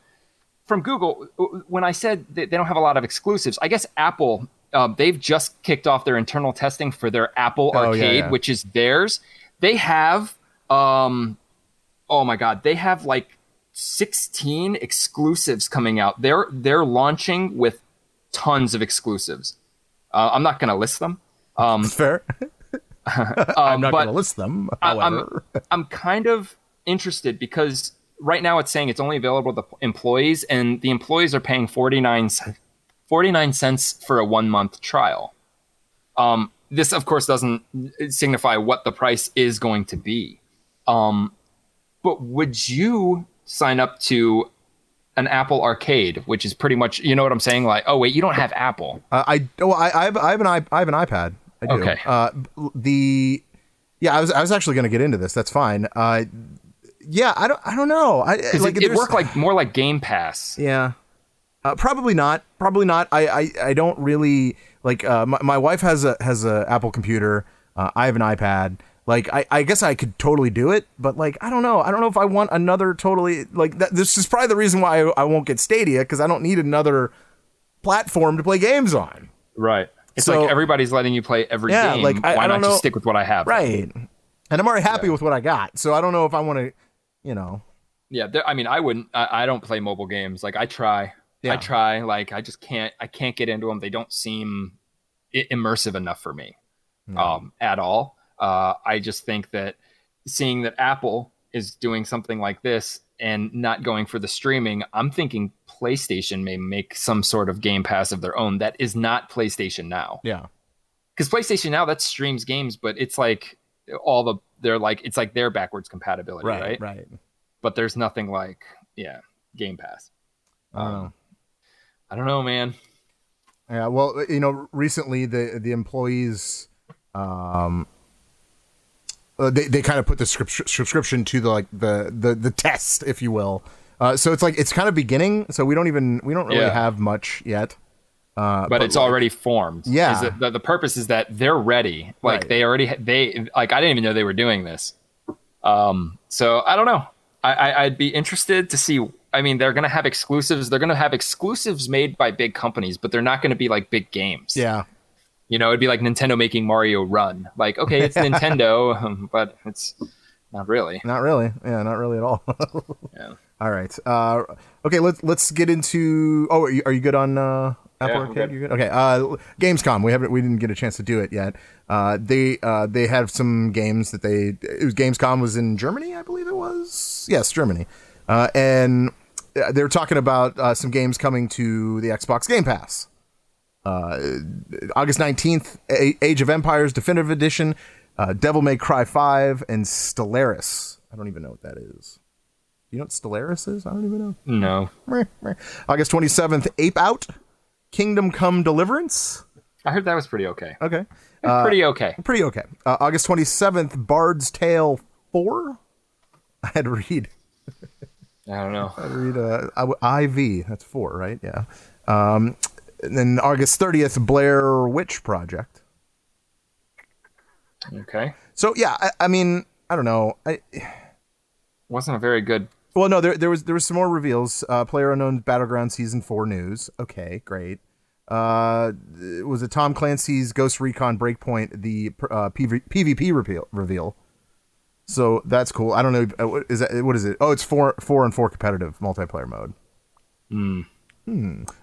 from Google, when I said that they don't have a lot of exclusives, I guess Apple uh, they've just kicked off their internal testing for their Apple Oh, yeah, Arcade, yeah. which is theirs. They have, um, oh my god, they have like 16 exclusives coming out. They're they're launching with tons of exclusives. Uh, I'm not going to list them. Um, fair. I'm not going to list them. I- I'm- I'm kind of interested because right now it's saying it's only available to employees, and the employees are paying 49, c- 49 cents for a one month trial. Um, this, of course, doesn't signify what the price is going to be. Um, but would you sign up to an Apple Arcade, which is pretty much, you know what I'm saying? Like, oh wait, you don't have Apple. uh, I oh I, I have I have an i I have an iPad. I do. Okay. Uh, the yeah, I was I was actually going to get into this. That's fine. Uh, yeah, I don't I don't know. I like it, it worked like more like Game Pass. Yeah. Uh, probably not. Probably not. I, I, I don't really like. Uh, my, my wife has a has a Apple computer. Uh, I have an iPad. Like I, I guess I could totally do it, but like I don't know. I don't know if I want another totally like that. This is probably the reason why I, I won't get Stadia because I don't need another platform to play games on. Right. It's So- like everybody's letting you play every Yeah, game. like, I- Why I not don't just know- stick with what I have? Right. And I'm already happy with what I got, so I don't know if I want to, you know. Yeah. there- I mean, I wouldn't. I, I don't play mobile games. Like I try. Yeah. I try. Like I just can't. I can't get into them. They don't seem immersive enough for me, um, at all. Uh, I just think that seeing that Apple is doing something like this and not going for the streaming, I'm thinking PlayStation may make some sort of Game Pass of their own that is not PlayStation Now. Yeah. because PlayStation Now that streams games, but it's like all the they're like it's like their backwards compatibility, right? Right. Right. But there's nothing like yeah Game Pass. I don't. I don't know, man. Yeah, well, you know, recently the the employees, um, uh, they they kind of put the script- subscription to the like the the the test, if you will. Uh, so it's like it's kind of beginning. So we don't even we don't really Yeah. have much yet. Uh, But, it's like- already formed. Yeah. The, the purpose is that they're ready. Like Right. they already they like I didn't even know they were doing this. Um. So I don't know. I, I I'd be interested to see. I mean, they're gonna have exclusives. They're gonna have exclusives made by big companies, but they're not gonna be like big games. Yeah, You know, it'd be like Nintendo making Mario Run. Like, okay, it's Nintendo, um, but it's not really. not really. Yeah, not really at all. Yeah. all right. Uh, okay, let's let's get into. Oh, are you, are you good on uh, Apple Yeah, Arcade? good. You good? Okay. Uh, Gamescom. We haven't. We didn't get a chance to do it yet. Uh, they uh, they have some games that they. It was Gamescom was in Germany, I believe it was. Yes, Germany. Uh, and uh, they were talking about uh, some games coming to the Xbox Game Pass. Uh, August nineteenth, Age of Empires Definitive Edition, uh, Devil May Cry Five, and Stellaris. I don't even know what that is. You know what Stellaris is? I don't even know. No. August 27th, Ape Out, Kingdom Come Deliverance. I heard that was pretty okay. Okay. pretty okay. Pretty okay. Uh, August 27th, Bard's Tale 4. I had to read. I don't know. I read uh, IV. That's 4, right? Yeah. Um, and then August 30th, Blair Witch Project. Okay. So, yeah, I, I mean, I don't know. I, Wasn't a very good. Well, no, there there was there was some more reveals. Uh, Player Unknown Battleground season four news. Okay, great. Uh, was it Tom Clancy's Ghost Recon Breakpoint the uh, PV, PvP reveal? reveal? So that's cool. I don't know. uh, what Is that what is it? Oh, it's four four and four competitive multiplayer mode. Hmm.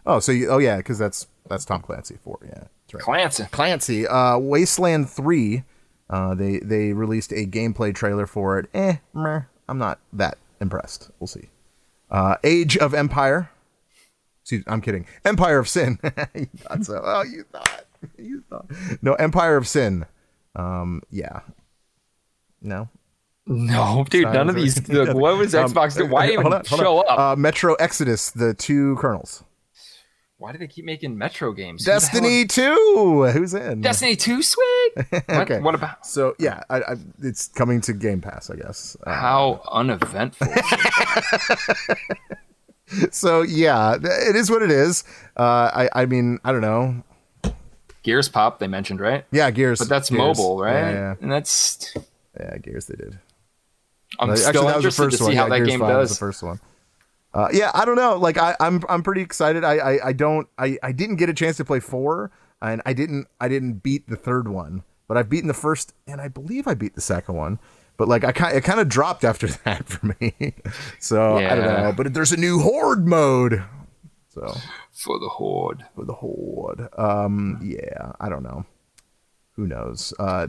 Oh, so you, oh yeah, because that's that's Tom Clancy four. Yeah, that's right. Clancy. Clancy. Uh, Wasteland three. Uh, they they released a gameplay trailer for it. Eh, meh, I'm not that impressed. We'll see. Uh, Age of Empire. Excuse, I'm kidding. Empire of Sin. you thought so? Oh, you thought. You thought. No, Empire of Sin. Um, yeah. No. No, dude, none of these. Look, what was Um, Xbox? doing? Why hold even on, show on. up? Uh, Metro Exodus, the two Colonels. Why do they keep making Metro games? Who Destiny 2. Who's in? Destiny 2, sweet. What, Okay. what about So, yeah, I, I, it's coming to Game Pass, I guess. Uh, how uneventful? so, yeah, it is what it is. Uh, I, I mean, I don't know. Gears Pop, they mentioned, right? Yeah, Gears. But that's Gears. mobile, right? Yeah, yeah. And that's. Yeah, Gears, they did. I'm Actually, still that was the interested to first see one. how Yeah, that Gears game 5 was does. the first one. Uh, yeah, I don't know. Like, I, I'm I'm pretty excited. I, I I don't I I didn't get a chance to play four, and I didn't I didn't beat the third one, but I've beaten the first, and I believe I beat the second one. But like I kind it kind of dropped after that for me. so I don't know. But there's a new horde mode. So For the Horde. for the horde. Um, yeah, I don't know. Who knows? Uh,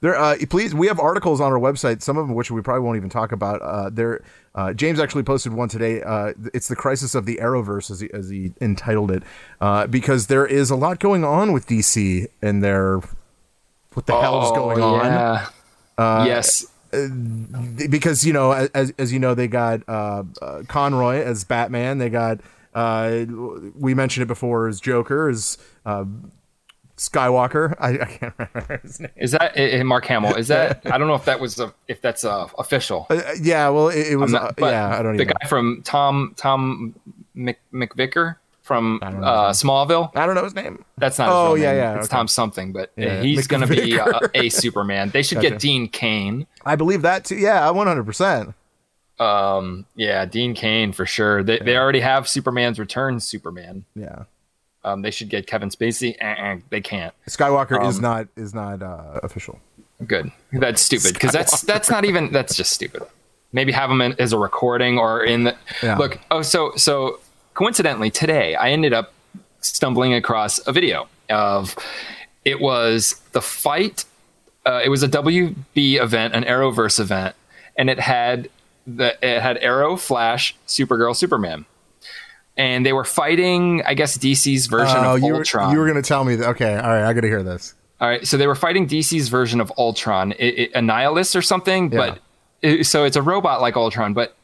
there. Uh, please, we have articles on our website. Some of them, which we probably won't even talk about. Uh, there. Uh, James actually posted one today. Uh, it's the crisis of the Arrowverse, as he, as he entitled it, uh, because there is a lot going on with DC and their what the hell's going on? Oh, Yeah. yes. because you know as as you know they got uh, uh Conroy as Batman they got uh we mentioned it before as Joker as uh Skywalker I, I can't remember his name Is that eh, eh, Mark Hamill? Is that I don't know if that was a, if that's uh, official. Uh, yeah well it, it was not- uh, yeah I don't the guy from Tom Tom Mc, McVicker from uh, Smallville. I don't know his name That's not. His Oh, yeah, name. yeah, It's okay. Tom something, but uh, Yeah, he's going to be a, a Superman. They should Gotcha. get Dean Cain. I believe that too yeah 100% Um, yeah, Dean Cain for sure. They they already have Superman's Return Superman. yeah Um, they should get Kevin Spacey. Uh-uh, they can't. Skywalker is Um, not is not uh, official Good. That's stupid because that's that's not even that's just stupid. Maybe have him in, as a recording or in the Yeah. look. Oh, so so coincidentally today I ended up stumbling across a video of it was the fight. Uh, it was a WB event, an Arrowverse event, and it had the it had Arrow, Flash, Supergirl, Superman, and they were fighting. I guess DC's version oh of you were, Ultron. you were gonna tell me that okay all right I gotta hear this All right, so they were fighting DC's version of Ultron, it, it, Annihilus or something, but it, so it's a robot like Ultron, but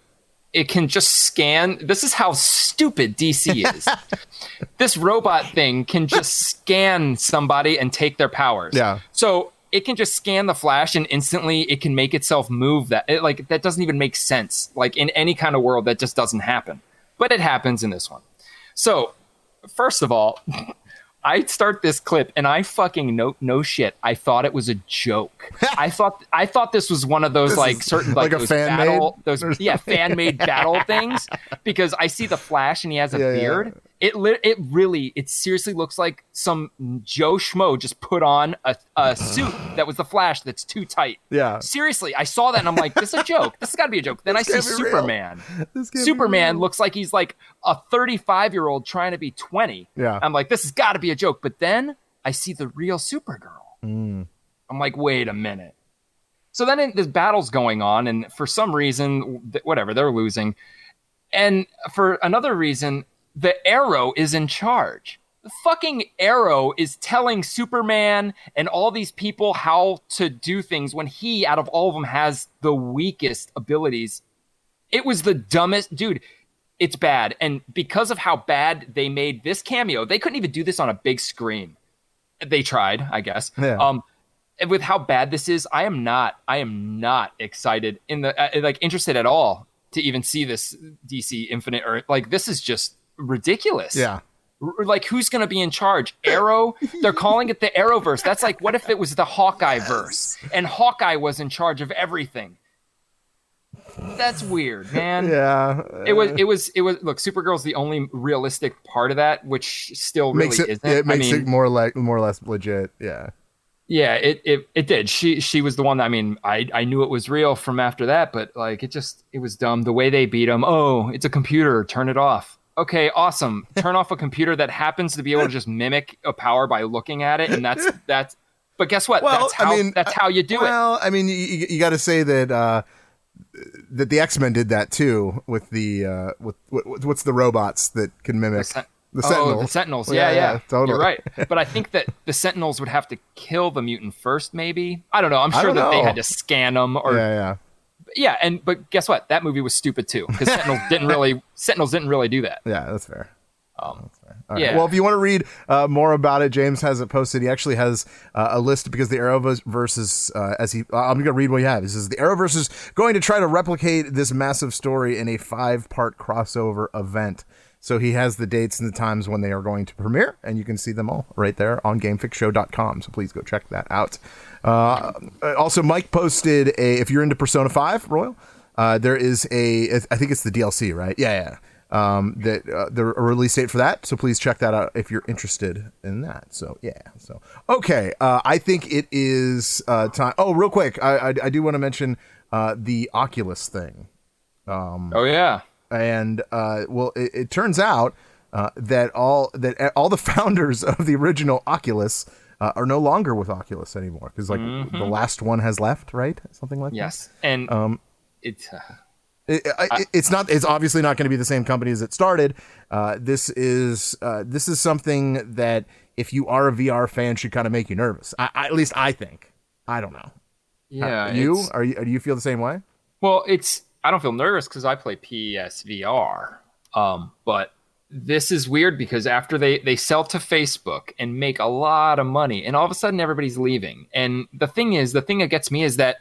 it can just scan. This is how stupid DC is. this robot thing can just scan somebody and take their powers. Yeah. So it can just scan the Flash and instantly it can make itself move. That it, like that doesn't even make sense. Like in any kind of world, that just doesn't happen. But it happens in this one. So first of all. I start this clip and I fucking no no shit. I thought it was a joke. I thought I thought this was one of those This like certain like, like a those battle or those yeah fan made battle things because I see the Flash and he has a Yeah, yeah. It li- it really it seriously looks like some Joe schmo just put on a, a suit that was the Flash that's too tight. yeah Seriously, I saw that and I'm like, this is a joke. This has got to be a joke. Then I see can't be real. Superman. This Superman looks like he's like a 35 year old trying to be 20. Yeah. I'm like, this has got to be a joke. But then I see the real Supergirl. Hmm. I'm like, wait a minute. So then it, this battle's going on, and for some reason, th- whatever, they're losing. And for another reason, the Arrow is in charge. The fucking Arrow is telling Superman and all these people how to do things when he, out of all of them, has the weakest abilities. It was the dumbest dude. It's bad. And because of how bad they made this cameo, they couldn't even do this on a big screen. They tried, I guess. Yeah. Um, with how bad this is, I am not. I am not excited in the uh, like interested at all to even see this DC Infinite or like this is just ridiculous. yeah R- like who's going to be in charge? Arrow? They're calling it the Arrowverse. That's like what if it was the Hawkeye verse and Hawkeye was in charge of everything? That's weird, man. yeah It was. It was. It was. Look, Supergirl's the only realistic part of that, which still really makes it isn't. it makes I mean, it more like more or less legit. Yeah. Yeah, it, it it did. She she was the one. That, I mean, I I knew it was real from after that, but like it just it was dumb the way they beat him. Oh, it's a computer. Turn it off. Okay, awesome. Turn off a computer that happens to be able to just mimic a power by looking at it, and that's that's. But guess what? Well, that's how I mean, that's how you do it. Well, I mean, you, you, got to say that uh, that the X Men did that too with the uh, with, with what's the robots that can mimic the Oh, Sentinels. the Sentinels. Well, Yeah, yeah, totally. You're right. But I think that the Sentinels would have to kill the mutant first, maybe. I don't know. I'm sure that they had to scan them or yeah, yeah. Yeah. And but guess what? That movie was stupid too because Sentinels didn't really Sentinels didn't really do that. Yeah, that's fair. Um, All right. yeah. Well, if you want to read uh, more about it, James has it posted. He actually has uh, a list because the Arrowverse is, uh, as he, uh, I'm going to read what he has. He says the Arrowverse is going to try to replicate this massive story in a five part crossover event. So he has the dates and the times when they are going to premiere, and you can see them all right there on GameFixShow.com. So please go check that out. Uh, also, Mike posted a. If you're into Persona Five, Royal, uh, there is a. I think it's the DLC, right? Yeah, yeah um, that uh, the a release date for that. So please check that out if you're interested in that. So yeah. So okay, uh, I think it is uh, time. Oh, real quick, I I, I do want to mention uh, the Oculus thing, oh yeah. and uh, well, it, it turns out uh, that all that all the founders of the original Oculus. Uh, are no longer with Oculus anymore because like the last one has left, right? Something like that. Yes. And Um, it's uh, It, it, it's not. It's obviously not going to be the same company as it started. Uh, this is uh, this is something that if you are a VR fan, should kind of make you nervous. I, I, at least I think. I don't know. yeah. you are you? Do you feel the same way? Well, it's I don't feel nervous because I play PSVR. Um, but this is weird because after they they sell to Facebook and make a lot of money, and all of a sudden everybody's leaving. And the thing is, the thing that gets me is that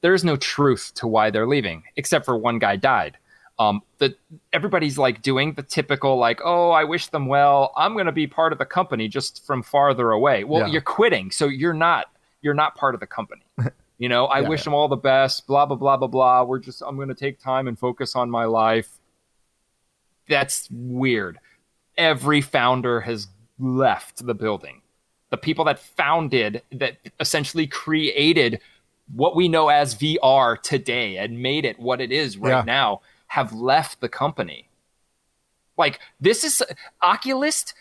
there is no truth to why they're leaving, except for one guy died. Um, the everybody's like doing the typical like, oh, I wish them well. I'm going to be part of the company just from farther away. Well, Yeah. you're quitting, so you're not you're not part of the company. You know, I Yeah, wish yeah. them all the best. Blah blah blah blah blah. We're just I'm going to take time and focus on my life. That's weird. Every founder has left the building. The people that founded, that essentially created what we know as VR today and made it what it is right Yeah. now, have left the company. Like this is Oculus.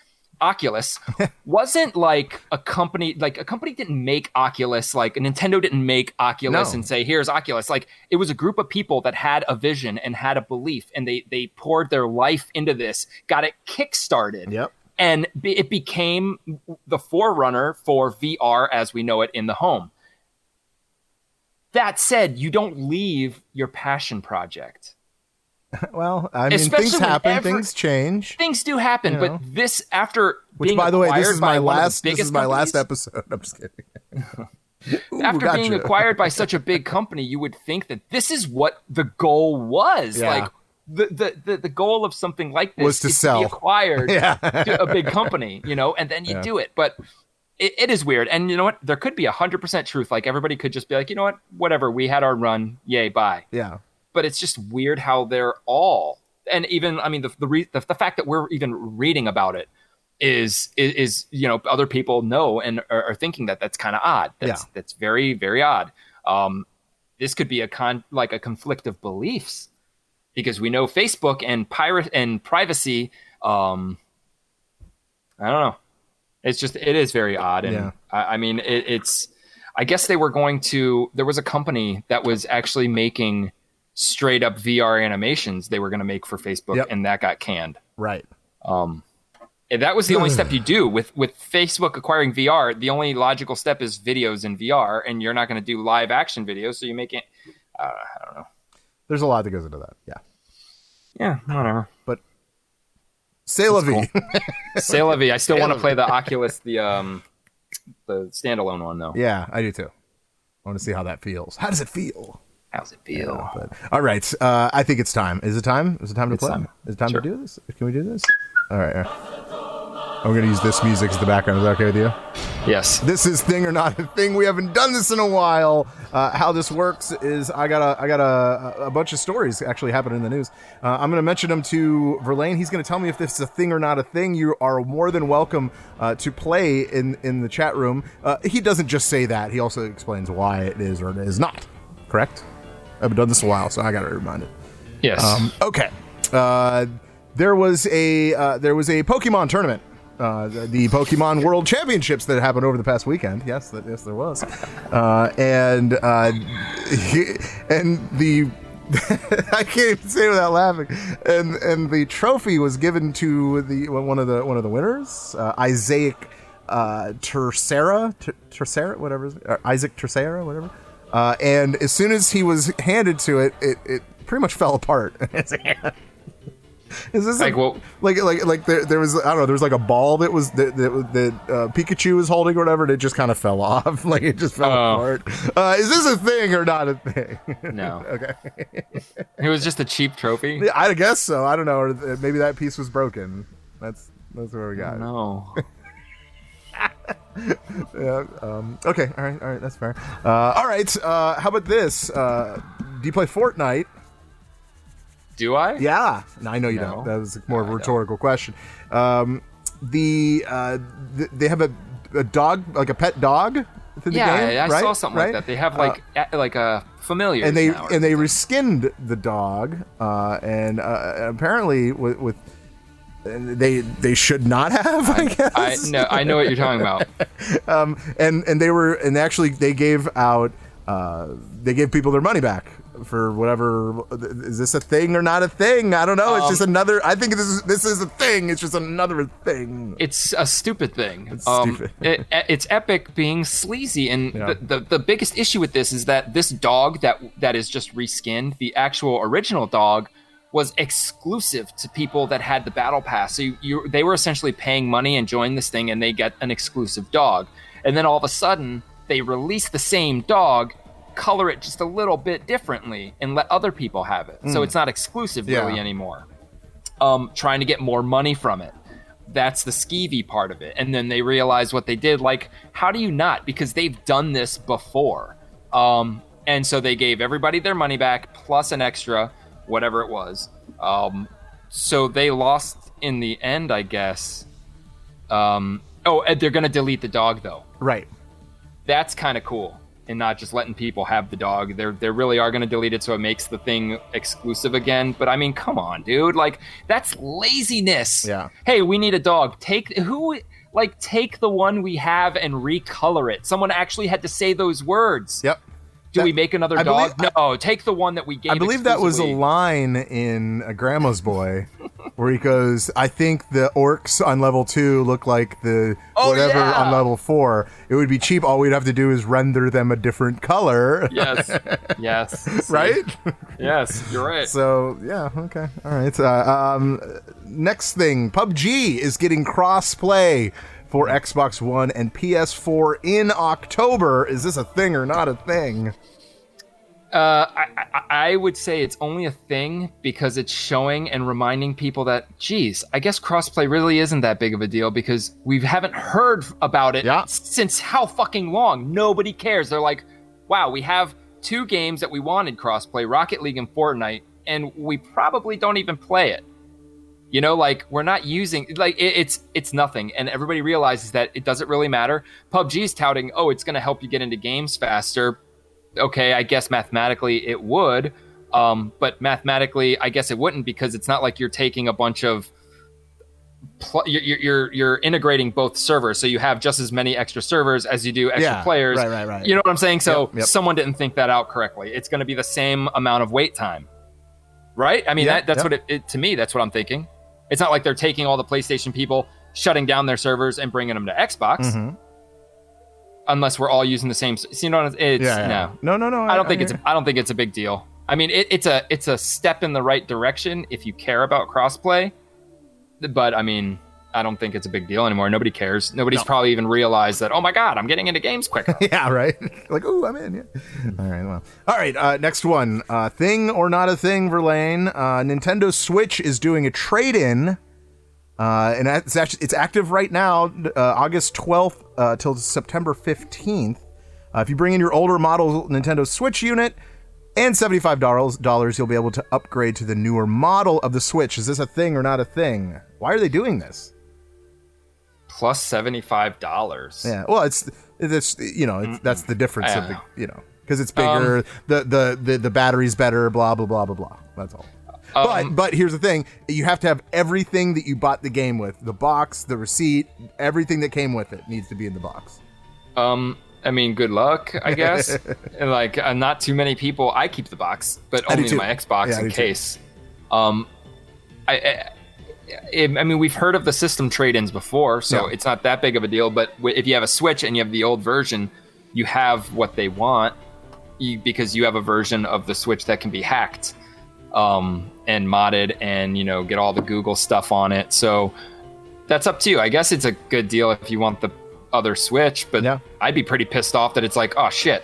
Oculus wasn't like a company. Like a company didn't make Oculus. Like Nintendo didn't make Oculus No. and say, "Here's Oculus." Like it was a group of people that had a vision and had a belief, and they they poured their life into this, got it kickstarted, Yep. and be- it became the forerunner for VR as we know it in the home. That said, you don't leave your passion project. Well, I mean, Especially things happen, things change. Things do happen, You know. but this after Which, being by the way, this is by my one of the last. This is my last episode. I'm just kidding. Ooh, after being acquired by such a big company, you would think that this is what the goal was. Yeah. Like the, the the the goal of something like this Was to sell. be acquired Yeah. to a big company, you know, and then you Yeah. do it. But it, it is weird. And you know what? There could be a hundred percent truth. Like everybody could just be like, you know what? Whatever. We had our run. Yay, bye. Yeah. But it's just weird how they're all and even I mean the the, re, the the fact that we're even reading about it is is, is you know other people know and are, are thinking that that's kind of odd. That's Yeah. that's very very odd. Um, this could be a con like a conflict of beliefs because we know Facebook and pirate and privacy. Um, I don't know. It's just it is very odd, and Yeah. I, I mean it, it's. I guess they were going to. There was a company that was actually making straight up VR animations. They were going to make for Facebook, Yep. and that got canned. Right. Um, and that was the only step you do with with Facebook acquiring VR. The only logical step is videos in VR, and you're not going to do live action videos, so you make it. Uh, I don't know. There's a lot that goes into that. Yeah. Yeah, whatever. C'est la vie. Say la vie. I still want to play the Oculus, the um, the standalone one though. yeah, I do too. I want to see how that feels. How does it feel? How's it feel? But all right, uh, I think it's time. Is it time? Is it time to It's play? time. Is it time Sure. to do this? Can we do this? All right. all right. I'm gonna use this music as the background. Is that okay with you? Yes. This is thing or not a thing. We haven't done this in a while. Uh, how this works is I got a I got a, a bunch of stories actually happening in the news. Uh, I'm going to mention them to Verlaine. He's going to tell me if this is a thing or not a thing. You are more than welcome uh, to play in in the chat room. Uh, he doesn't just say that. He also explains why it is or it is not. Correct. I've done this a while, so I got to remind it. Yes. Um, okay. Uh, there was a uh, there was a Pokemon tournament. Uh, the, the Pokemon World Championships that happened over the past weekend. Yes, that, yes, there was, uh, and uh, and the I can't even say it without laughing. And and the trophy was given to the one of the one of the winners, uh, Isaac uh, Tercera, Ter- Tercera, whatever, Isaac Tercera, whatever. Uh, and as soon as he was handed to it, it, it pretty much fell apart. Is this Like, a- what- like like like there, there was I don't know there was like a ball that was that that, that uh, Pikachu was holding or whatever and it just kind of fell off like it just fell Oh. apart. Uh, is this a thing or not a thing? No. okay. It was just a cheap trophy. I guess so. I don't know. Or maybe that piece was broken. That's that's where we got. No. Yeah. Um, okay. All right. All right. That's fair. Uh, all right. Uh, how about this? Uh, do you play Fortnite? Do I? Yeah. No, I know you No. don't. That was more of a rhetorical question. Um, the uh, th- they have a, a dog, like a pet dog. Yeah, game, I, I right? saw something Right? like that. They have Uh, like a, like a familiar. and they and they reskinned the dog, uh, and uh, apparently with, with they they should not have. I, guess. I no, I know what you're talking about. um, and and they were and actually they gave out uh, they gave people their money back for whatever is this a thing or not a thing i don't know it's Um, just another i think this is this is a thing it's just another thing It's a stupid thing. It's um, stupid. it, it's Epic being sleazy, and Yeah. the, the the biggest issue with this is that this dog that that is just reskinned, the actual original dog, was exclusive to people that had the battle pass. So you, you they were essentially paying money and joining this thing, and they get an exclusive dog. And then all of a sudden, they release the same dog. Color it just a little bit differently and let other people have it. So Mm. it's not exclusive Yeah. really anymore um, trying to get more money from it. That's the skeevy part of it. And then they realize what they did. Like, how do you not? Because they've done this before. Um, and so they gave everybody their money back plus an extra, whatever it was. Um, so they lost in the end, I guess. Um, oh, and they're going to delete the dog, though. right That's kind of cool. And not just letting people have the dog. They're they really are going to delete it so it makes the thing exclusive again. But I mean, come on, dude. Like that's laziness. Yeah. Hey, we need a dog. Take who like take the one we have and recolor it. Someone actually had to say those words. yep Do That- we make another I dog? believe- no, take the one that we gave. i believe that was a line in a grandma's boy where he goes i think the orcs on level two look like the Oh, whatever yeah. on level four it would be cheap all we'd have to do is render them a different color Yes. yes. Right Yes, you're right. So yeah, okay, all right. Uh, um, next thing, PUBG is getting cross-play for Xbox One and PS4 in October. Is this a thing or not a thing? Uh, I, I, I would say it's only a thing because it's showing and reminding people that, geez, I guess crossplay really isn't that big of a deal because we haven't heard about it Yeah. since how fucking long? Nobody cares. They're like, wow, we have two games that we wanted crossplay, Rocket League and Fortnite, and we probably don't even play it. You know, like we're not using like it, it's it's nothing, and everybody realizes that it doesn't really matter. PUBG's touting, oh, it's going to help you get into games faster okay, I guess mathematically it would, um, but mathematically I guess it wouldn't because it's not like you're taking a bunch of pl- you're, you're- you're integrating both servers, so you have just as many extra servers as you do extra Yeah, players. right, right, right. You know what I'm saying? So Yep, yep. someone didn't think that out correctly. It's going to be the same amount of wait time, right? I mean, that, that's yep. what it, it to me. That's what I'm thinking. It's not like they're taking all the PlayStation people, shutting down their servers, and bringing them to Xbox. Mhm. Unless we're all using the same. So you know, it's Yeah, yeah. no. no, no, no. I don't think I it's. I don't think it's a big deal. I mean, it, it's a it's a step in the right direction if you care about crossplay. But I mean, I don't think it's a big deal anymore. Nobody cares. Nobody's No. probably even realized that. Oh my god, I'm getting into games quicker. yeah, right. like, oh, I'm in. Yeah. All right. Well. All right. Uh, next one. Uh, thing or not a thing, Verlaine. Uh, Nintendo Switch is doing a trade-in Uh, and it's actually it's active right now, uh, August 12th uh, till September 15th. Uh, if you bring in your older model Nintendo Switch unit and seventy-five dollars, dollars, you'll be able to upgrade to the newer model of the Switch. Is this a thing or not a thing? Why are they doing this? Plus seventy five dollars. Yeah, well, it's it's you know it's, that's the difference of the know. you know because it's bigger, Um, the, the the the battery's better, blah blah blah blah blah. That's all. but Um, but here's the thing: you have to have everything that you bought the game with, the box, the receipt, everything that came with it needs to be in the box. Um, I mean, good luck, I guess. and like, uh, not too many people. I keep the box, but only my Xbox Yeah, in too. case. Um, I, I, I I mean, we've heard of the system trade-ins before, so Yeah. it's not that big of a deal. But if you have a Switch and you have the old version, you have what they want, you, because you have a version of the Switch that can be hacked, um, and modded, and you know, get all the Google stuff on it. So that's up to you. I guess it's a good deal if you want the other Switch, but Yeah. I'd be pretty pissed off that it's like, oh shit.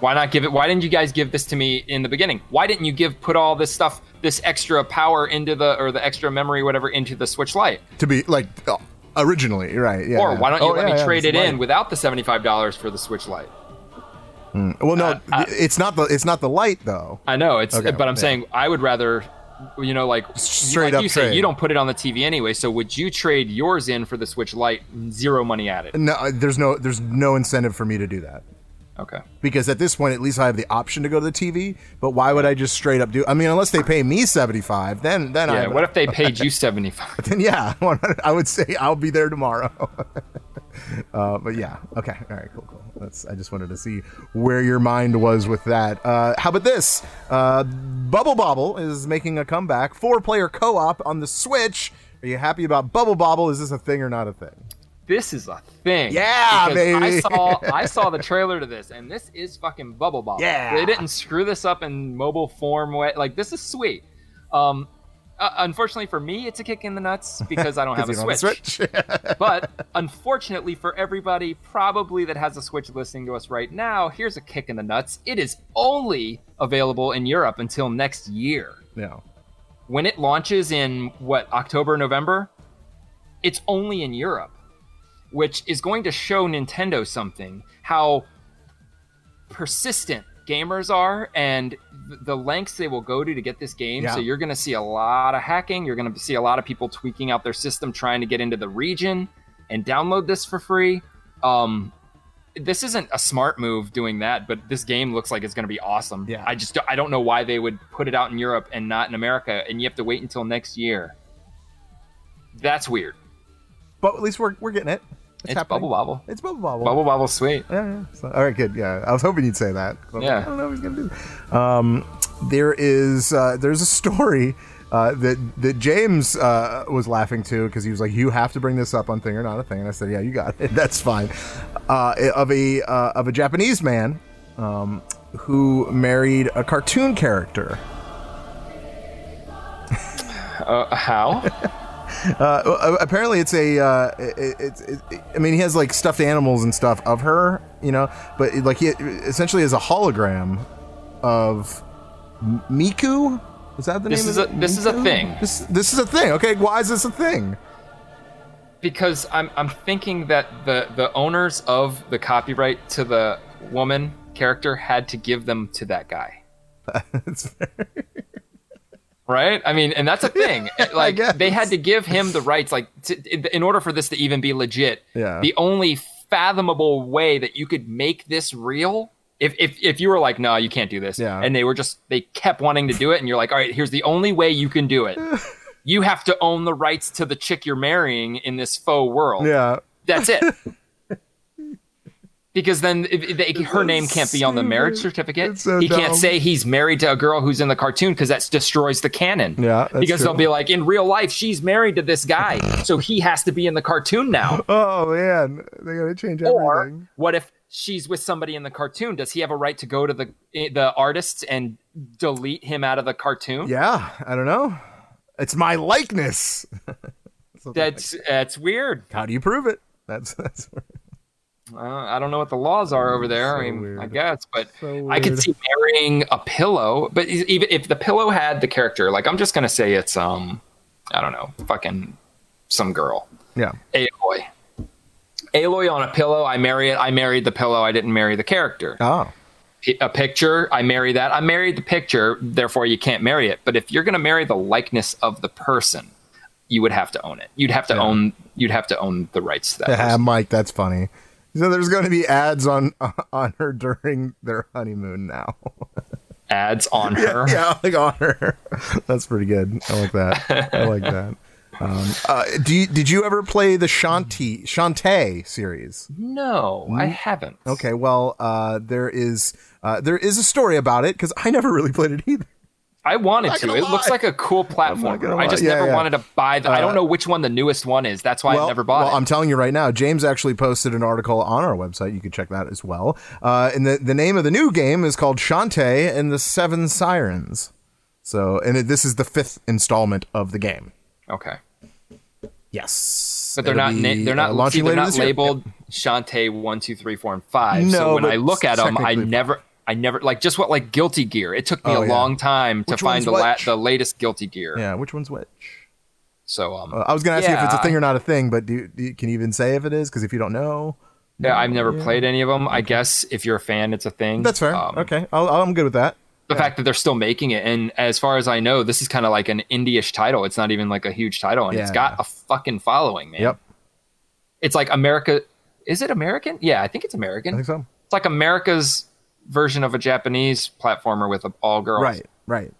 Why not give it? Why didn't you guys give this to me in the beginning? Why didn't you give put all this stuff, this extra power into the or the extra memory, whatever, into the Switch Lite? To be like oh, originally, right? Yeah. or why don't you Oh, let yeah, me yeah, trade it's it in light. without the seventy five dollars for the Switch Lite? Hmm, well, no, uh, it's not the it's not the light though. I know it's, Okay, but I'm yeah. saying I would rather, you know, like Straight like up you say, you don't put it on the TV anyway. So would you trade yours in for the Switch Lite? Zero money added. No, uh, there's no there's no incentive for me to do that. Okay. because at this point at least I have the option to go to the TV. But why would I just straight up do? I mean, unless they pay me seventy five, then then I Yeah. What if they paid you seventy five? then yeah, I would say I'll be there tomorrow. uh, but yeah, okay, all right, cool, cool. That's I just wanted to see where your mind was with that. Uh, how about this? Uh, Bubble Bobble is making a comeback, four player co op on the Switch. Are you happy about Bubble Bobble? Is this a thing or not a thing? This is a thing. Yeah, Because I baby. saw I saw the trailer to this, and this is fucking Bubble Bobble. Yeah. they didn't screw this up in mobile form way. Like this is sweet. Um, uh, unfortunately for me, it's a kick in the nuts because I don't have a Switch. a Switch? but unfortunately for everybody probably that has a Switch listening to us right now, here's a kick in the nuts. It is only available in Europe until next year. yeah. When it launches in what October, November, it's only in Europe, which is going to show Nintendo something how persistent gamers are and the lengths they will go to to get this game. Yeah. So you're going to see a lot of hacking. You're going to see a lot of people tweaking out their system trying to get into the region and download this for free. Um, this isn't a smart move doing that, but this game looks like it's going to be awesome. Yeah. I just I don't know why they would put it out in Europe and not in America, and you have to wait until next year. That's weird. But at least we're, we're getting it. It's, happening. Bubble Bobble. It's Bubble Bobble. Bubble Bobble's sweet. Yeah, yeah. So, all right, good. Yeah, I was hoping you'd say that. I Yeah. like, I don't know if he's gonna do. That. Um, there is uh, there's a story uh, that that James uh, was laughing to because he was like, "You have to bring this up on thing or not a thing," and I said, "Yeah, you got it. That's fine." Uh, of a uh, of a Japanese man um, who married a cartoon character. Uh, how? Uh, apparently, it's a. Uh, it, it's it, I mean, he has like stuffed animals and stuff of her, you know, but like he essentially is a hologram of Miku. Is that the This name? is of a- it? this is a thing. This this is a thing. Okay, why is this a thing? because I'm I'm thinking that the the owners of the copyright to the woman character had to give them to that guy. It's fair. Right? I mean, and that's a thing. Like they had to give him the rights like to, in- order for this to even be legit. Yeah. The only fathomable way that you could make this real if, if, if you were like, no, you can't do this, Yeah. and they were just they kept wanting to do it, and you're like, all right, here's the only way you can do it. you have to own the rights to the chick you're marrying in this faux world. Yeah. That's it. because then if, if they, her name can't be on the marriage certificate. So he can't say he's married to a girl who's in the cartoon because that destroys the canon. Yeah, that's because true. they'll be like, in real life, she's married to this guy, so he has to be in the cartoon now. Oh man, they gotta change or everything. what if she's with somebody in the cartoon? Does he have a right to go to the eh, the artists and delete him out of the cartoon? Yeah, I don't know. It's my likeness. That's that's weird. How do you prove it? That's that's. Uh, I don't know what the laws are over there. I mean, weird. I guess, but So I could see marrying a pillow. But even if the pillow had the character, like I'm just gonna say it's um, I don't know, fucking some girl. Yeah. Aloy. Aloy on a pillow. I marry it. I married the pillow. I didn't marry the character. Oh. A picture. I marry that. I married the picture. Therefore, you can't marry it. But if you're going to marry the likeness of the person, you would have to own it. You'd have to own. You'd have to own the rights to that. Yeah. Mike, that's funny. So there's going to be ads on on her during their honeymoon now. Ads on her. yeah, like on her. That's pretty good. I like that. I like that. Um, uh, do you, did you ever play the Shanti Shantae series? No, I haven't. Okay, well, uh, there is uh, there is a story about it because I never really played it either. I wanted to. gonna It looks like a cool platform. I just. Yeah, never yeah. wanted to buy the. I Uh, don't know which one the newest one is. That's why I never bought well, it. I'm telling you right now, James actually posted an article on our website. You can check that as well. Uh, and the, the name of the new game is called Shantae and the Seven Sirens. So, and it, this is the fifth installment of the game. okay, Yes, but they're It'll not. Na- be, they're not. uh, see, they're later not this year. labeled Shantae one, two, three, four, and five. so when I look at them, I never. I never like just what like Guilty Gear. It took me Oh, a yeah. long time to Which find the la- the latest Guilty Gear. Yeah, which one's which? So um, Uh, I was going to ask you if it's a thing or not a thing, but do, you- do you, can you even say if it is? Because if you don't know, yeah, I've never played any of them. I guess if you're a fan, it's a thing. that's fair. Um, okay, I'll, I'm good with that. the fact that they're still making it and as far as i know this is kind of like an indie-ish title it's not even like a huge title and it's got a fucking following man Yep, it's like america is it american yeah i think it's american I think so. it's like america's version of a japanese platformer with all girls Right, right.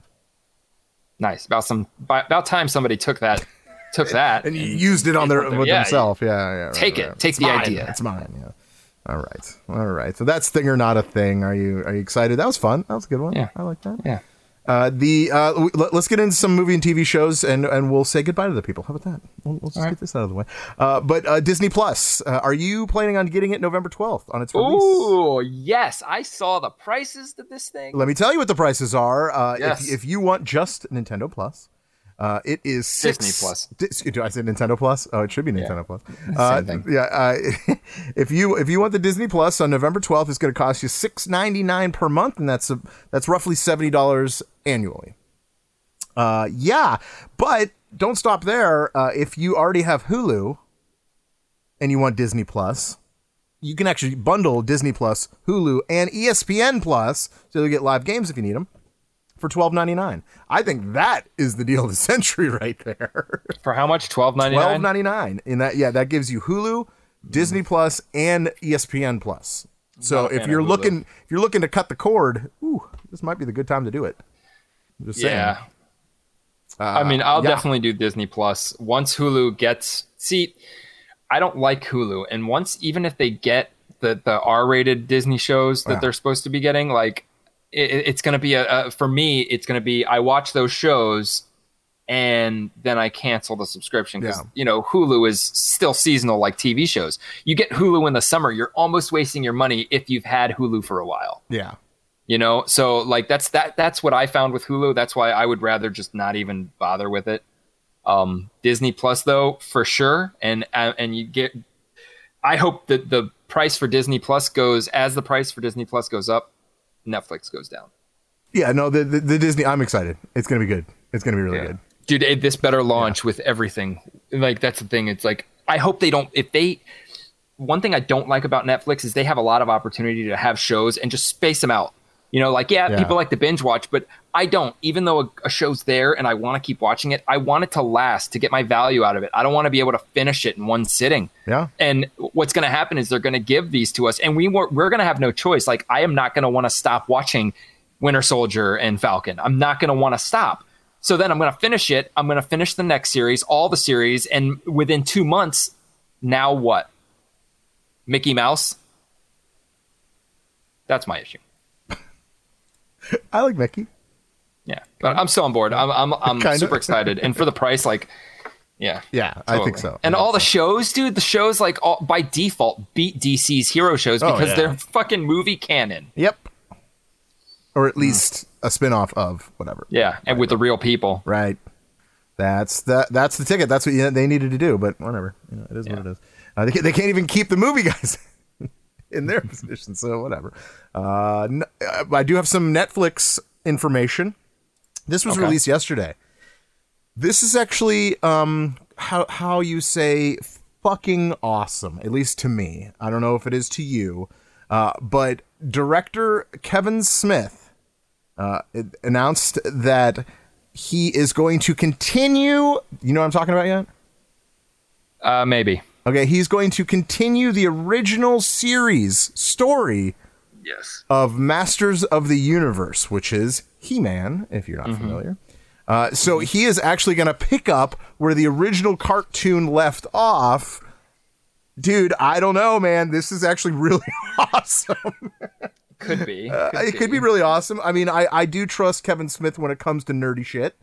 nice about some about time somebody took that took that And you used it on their with Yeah, themselves. Yeah, yeah. right, take right. it take It's the mine. idea It's mine. Yeah. All right. All right. So that's thing or not a thing. Are you are you excited? That was fun. That was a good one. Yeah. I like that. yeah Uh, the uh, w- let, us get into some movie and TV shows, and and we'll say goodbye to the people. How about that? We'll, we'll just get this out of the way. Uh, but uh, Disney Plus, uh, are you planning on getting it November twelfth on its release? Ooh, yes i saw the prices to this thing Let me tell you what the prices are. Uh, Yes. if, if you want just Nintendo Plus, uh, it is six, Disney Plus. Do I say Nintendo Plus? Oh, it should be Nintendo Plus. Same Uh. Yeah. Uh, if you if you want the Disney Plus on November twelfth, it's going to cost you six ninety nine per month, and that's a, that's roughly seventy dollars annually. Uh, yeah, but don't stop there. Uh, if you already have Hulu and you want Disney Plus, you can actually bundle Disney Plus, Hulu, and ESPN Plus, so you'll get live games if you need them for twelve ninety nine. I think that is the deal of the century right there. for how much 12.99 Twelve ninety nine. In that, yeah, that gives you Hulu, Disney mm-hmm. Plus, and ESPN Plus. So if you're looking, if you're looking to cut the cord, ooh, this might be the good time to do it. I'm just saying. Yeah. Uh, I mean, I'll yeah. definitely do Disney Plus once Hulu gets. See, I don't like Hulu, and once even if they get the the R rated Disney shows that Yeah. they're supposed to be getting, like it, it's going to be a, a for me, it's going to be I watch those shows. And then I cancel the subscription because Yeah. you know Hulu is still seasonal like TV shows. You get Hulu in the summer, you're almost wasting your money if you've had Hulu for a while Yeah. you know so like that's that that's what i found with hulu that's why i would rather just not even bother with it um disney plus though for sure and uh, and you get i hope that the price for disney plus goes as the price for disney plus goes up netflix goes down Yeah, no, the, the the Disney. I'm excited. It's gonna be good. It's gonna be really good. dude it, this better launch with everything like that's the thing it's like i hope they don't if they one thing i don't like about netflix is they have a lot of opportunity to have shows and just space them out you know like yeah, Yeah. people like to binge watch but i don't. Even though a, a show's there and i want to keep watching it i want it to last to get my value out of it. I don't want to be able to finish it in one sitting. Yeah. and what's going to happen is they're going to give these to us and we were, we're going to have no choice. Like i am not going to want to stop watching winter soldier and falcon. I'm not going to want to stop. So then i'm going to finish it. I'm going to finish the next series all the series and within two months now what? Mickey mouse? That's my issue I like Mickey. yeah but i'm still on board i'm, I'm, I'm super excited and for the price like yeah Yeah, I think so. and all think the shows, dude, the shows like all, by default beat DC's hero shows Oh, because yeah. they're fucking movie canon. Yep. Or at least a spin-off of whatever. Yeah, and with the real people. Right. That's that. That's the ticket. That's what you, they needed to do. But whatever. You know, it is what it is. Uh, they, they can't even keep the movie guys in their position. So whatever. Uh, uh, I do have some Netflix information. This was Okay. released yesterday. This is actually um how how you say fucking awesome, at least to me. I don't know if it is to you. Uh, but director Kevin Smith uh, announced that he is going to continue. You know what I'm talking about yet? Uh, maybe. Okay, he's going to continue the original series story Yes. of Masters of the Universe, which is He Man, if you're not familiar. Uh, so he is actually going to pick up where the original cartoon left off. Dude, I don't know, man. This is actually really awesome. Could be. Uh, it could be really awesome. I mean, I, I do trust Kevin Smith when it comes to nerdy shit.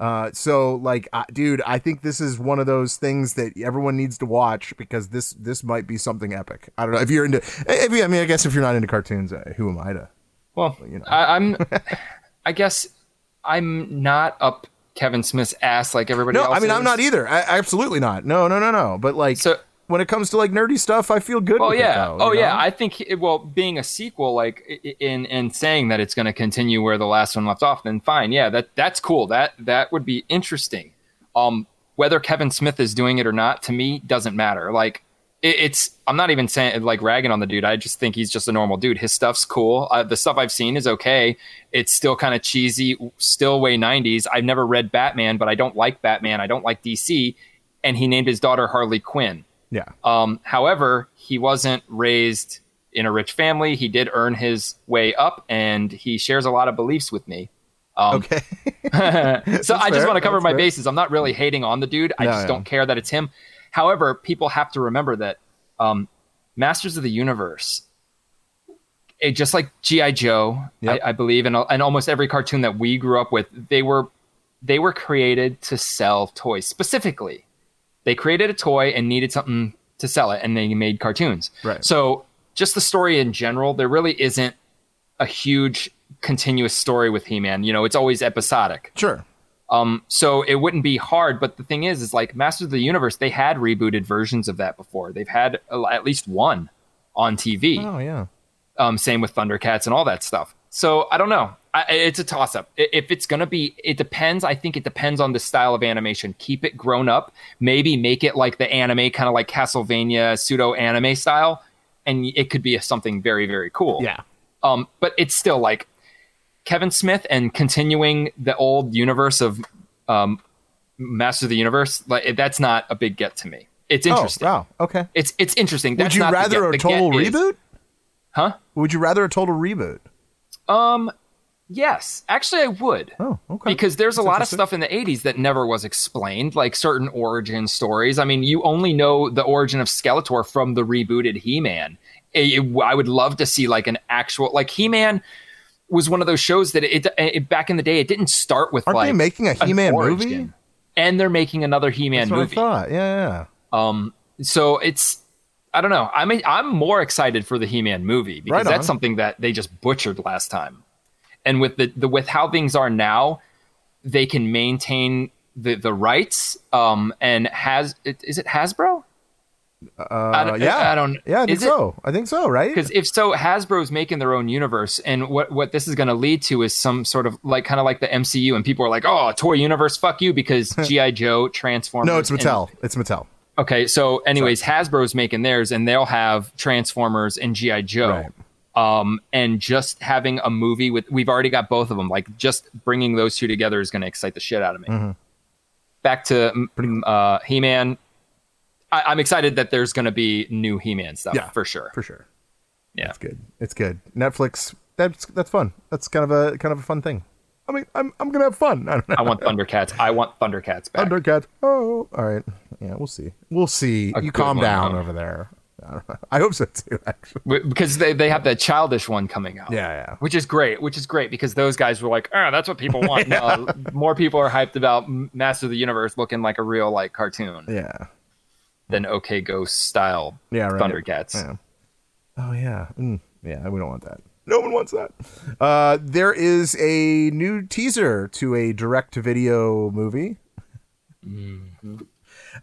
Uh, so like, uh, dude, I think this is one of those things that everyone needs to watch because this this might be something epic. I don't know if you're into. If you, I mean, I guess if you're not into cartoons, uh, who am I to? Well, you know. I, I'm. I guess I'm not up Kevin Smith's ass like everybody No, else. I mean, I'm not either. I, absolutely not. No, no, no, no. But like, So- when it comes to like nerdy stuff, I feel good. With yeah. Oh, yeah. know? I think it- well, being a sequel, like in in saying that it's going to continue where the last one left off, then fine. Yeah, that that's cool. That that would be interesting. Um, whether Kevin Smith is doing it or not, to me, doesn't matter. Like it, it's, I'm not even saying like ragging on the dude. I just think he's just a normal dude. His stuff's cool. Uh, the stuff I've seen is okay. It's still kind of cheesy, still way 90s. I've never read Batman, but I don't like Batman. I don't like DC. And he named his daughter Harley Quinn. Yeah. Um, however, he wasn't raised in a rich family. He did earn his way up, and he shares a lot of beliefs with me. Um, Okay. so I just fair. want to cover That's my fair. bases. I'm not really hating on the dude. I No, just don't care that it's him. However, people have to remember that um, Masters of the Universe, it, just like GI Joe, Yep. I, I believe, and, and almost every cartoon that we grew up with, they were they were created to sell toys specifically. They created a toy and needed something to sell it, and they made cartoons. Right. So, just the story in general, there really isn't a huge continuous story with He-Man. You know, it's always episodic. Sure. Um, so it wouldn't be hard. But the thing is, is like Masters of the Universe, they had rebooted versions of that before. They've had at least one on TV. Oh yeah. Um, same with Thundercats and all that stuff. So I don't know. I, it's a toss up. If it's gonna be, it depends. I think it depends on the style of animation. Keep it grown up. Maybe make it like the anime, kind of like Castlevania pseudo anime style, and it could be something very very cool. Yeah. Um, but it's still like Kevin Smith and continuing the old universe of um, Master of the Universe. Like that's not a big get to me. It's interesting. Oh, wow. Okay. It's it's interesting. Would you not the rather a total get is- reboot? Huh? Would you rather a total reboot? Um, yes, actually, I would. Oh, okay. Because there's a lot of stuff in the 80s that never was explained, like certain origin stories. I mean, you only know the origin of Skeletor from the rebooted He-Man. It- it- I would love to see like an actual like He-Man was one of those shows that it, it back in the day it didn't start with Aren't like they making a He-Man movie? and they're making another He-Man That's what movie. I thought. Yeah, yeah. Um, so it's I don't know. I'm I'm more excited for the He-Man movie because Right that's something that they just butchered last time. And with the, the with how things are now, they can maintain the the rights. Um, and has is it Hasbro? Uh, I yeah. I don't- Yeah, I think is it- so. I think so. Right? Because if so, Hasbro's making their own universe, and what what this is going to lead to is some sort of like kind of like the MCU, and people are like, "Oh, toy universe, fuck you," because GI Joe, Transformers. no, it's and- Mattel. It's Mattel. Okay, so anyways, Hasbro's making theirs, and they'll have Transformers and GI Joe. Right. Um, and just having a movie with we've already got both of them. Like just bringing those two together is going to excite the shit out of me. Mm-hmm. Back to mm, uh, He Man. I'm excited that there's going to be new He Man stuff Yeah, for sure. For sure. Yeah. It's good. It's good. Netflix. That's that's fun. That's kind of a kind of a fun thing. I mean, I'm I'm gonna have fun. I don't know. I want Thundercats. I want Thundercats back. Thundercats. Oh, all right. Yeah, we'll see. We'll see. A you calm one, down over there. I. I hope so too. Actually. Because they, they have that childish one coming out. Yeah, yeah. Which is great. Which is great because those guys were like, oh, that's what people want. No, more people are hyped about Master of the Universe looking like a real like cartoon Yeah. than OK Ghost style Yeah. Right. Thundercats. Yeah. Oh yeah. Mm, yeah. We don't want that. No one wants that. Uh, there is a new teaser to a direct-to-video movie.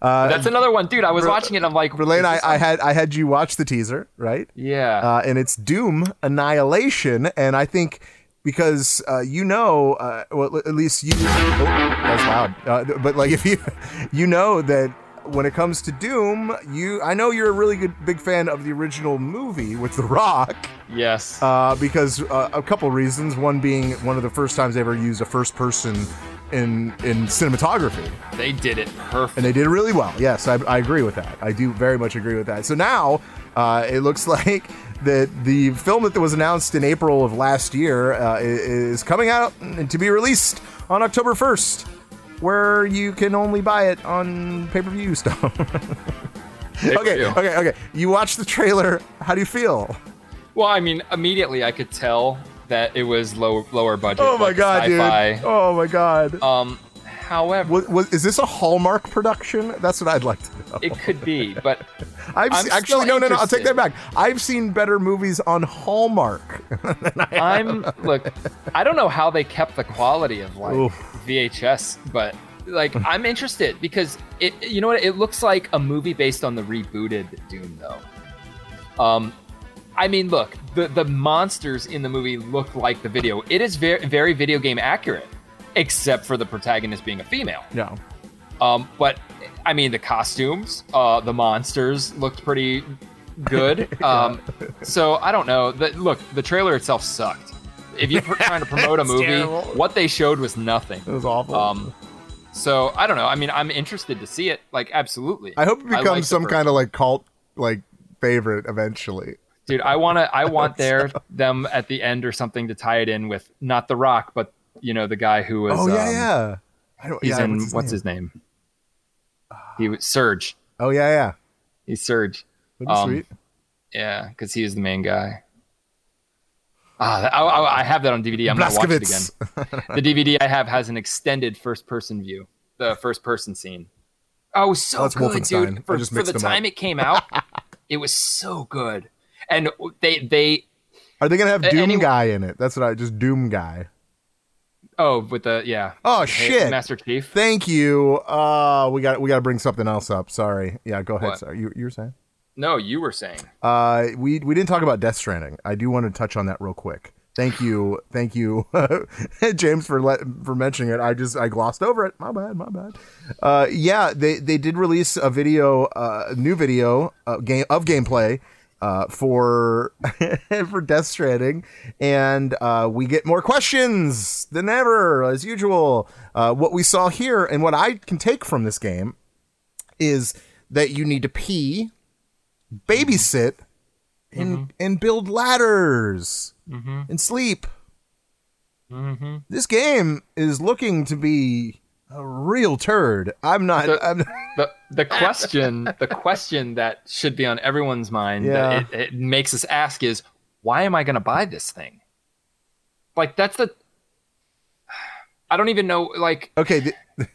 Uh, That's another one, dude. I was Re- watching it. I'm like, Verlaine, I, I had I had you watch the teaser, right? yeah. uh, and it's Doom Annihilation. And I think because uh, you know, uh, well, at least you. Oh, that's loud. Uh, but like, if you, you know that when it comes to Doom, you, I know you're a really good big fan of the original movie with The Rock. Yes. Uh, because uh, a couple reasons. One being one of the first times they ever used a first person in in cinematography they did it perfect. and they did it really well. Yes, I, I agree with that. I do very much agree with that. So now uh, it looks like that the film that was announced in April of last year uh, is coming out and to be released on October 1st, where you can only buy it on pay per view stuff. okay, okay, okay. You watched the trailer. How do you feel? Well, I mean, immediately I could tell that it was low, lower budget. Oh my like god, dude! Oh my god! Um, however, Was, was, is this a Hallmark production? That's what I'd like to know. it could be, but I've I'm se- actually no no no. I'll take that back. I've seen better movies on Hallmark. I'm look. I don't know how they kept the quality of like Oof. VHS, but like I'm interested because it. You know what? It looks like a movie based on the rebooted Doom, though. Um, I mean, look, the the monsters in the movie look like the video. It is very very video game accurate, except for the protagonist being a female. No. Um, but I mean, the costumes, uh, the monsters looked pretty good. Um, so I don't know. The, look, the trailer itself sucked. If you're trying to promote a movie, terrible. what they showed was nothing. It was awful. Um, so I don't know. I mean, I'm interested to see it. Like, absolutely. I hope it becomes the some kind of like cult like favorite eventually. Dude. I want to. I want their them at the end or something to tie it in with not the Rock, but you know the guy who was. oh yeah, um, yeah. I don't. He's yeah, in what's his, name? He was Sarge. Oh yeah, yeah. He's Sarge. Um, sweet. Yeah, because he is the main guy. Ah, I, I, I have that on DVD. I'm gonna watch it again. The DVD I have has an extended first-person view, the first-person scene. Oh, so Oh, good, dude! For, for the them up. time it came out, it was so good. And they they Are they gonna have Doom guy in it? That's what I just Doom guy. oh with the yeah. Oh shit! Master Chief. Thank you. Uh, we got we got to bring something else up. Sorry. Yeah, go ahead. What? Sorry, you you were saying. No, you were saying. Uh, we we didn't talk about Death Stranding. I do want to touch on that real quick. Thank you, thank you, James, for let, for mentioning it. I just I glossed over it. My bad, my bad. Uh, yeah, they they did release a video, uh, new video uh, game of gameplay uh, for for Death Stranding, and uh, we get more questions than ever, as usual. Uh, what we saw here and what I can take from this game is that you need to pee, babysit, and and build ladders and sleep. This game is looking to be a real turd. I'm not. The- I'm, the the question the question that should be on everyone's mind Yeah. that it, it makes us ask is why am I going to buy this thing? Like that's the I don't even know like okay. th-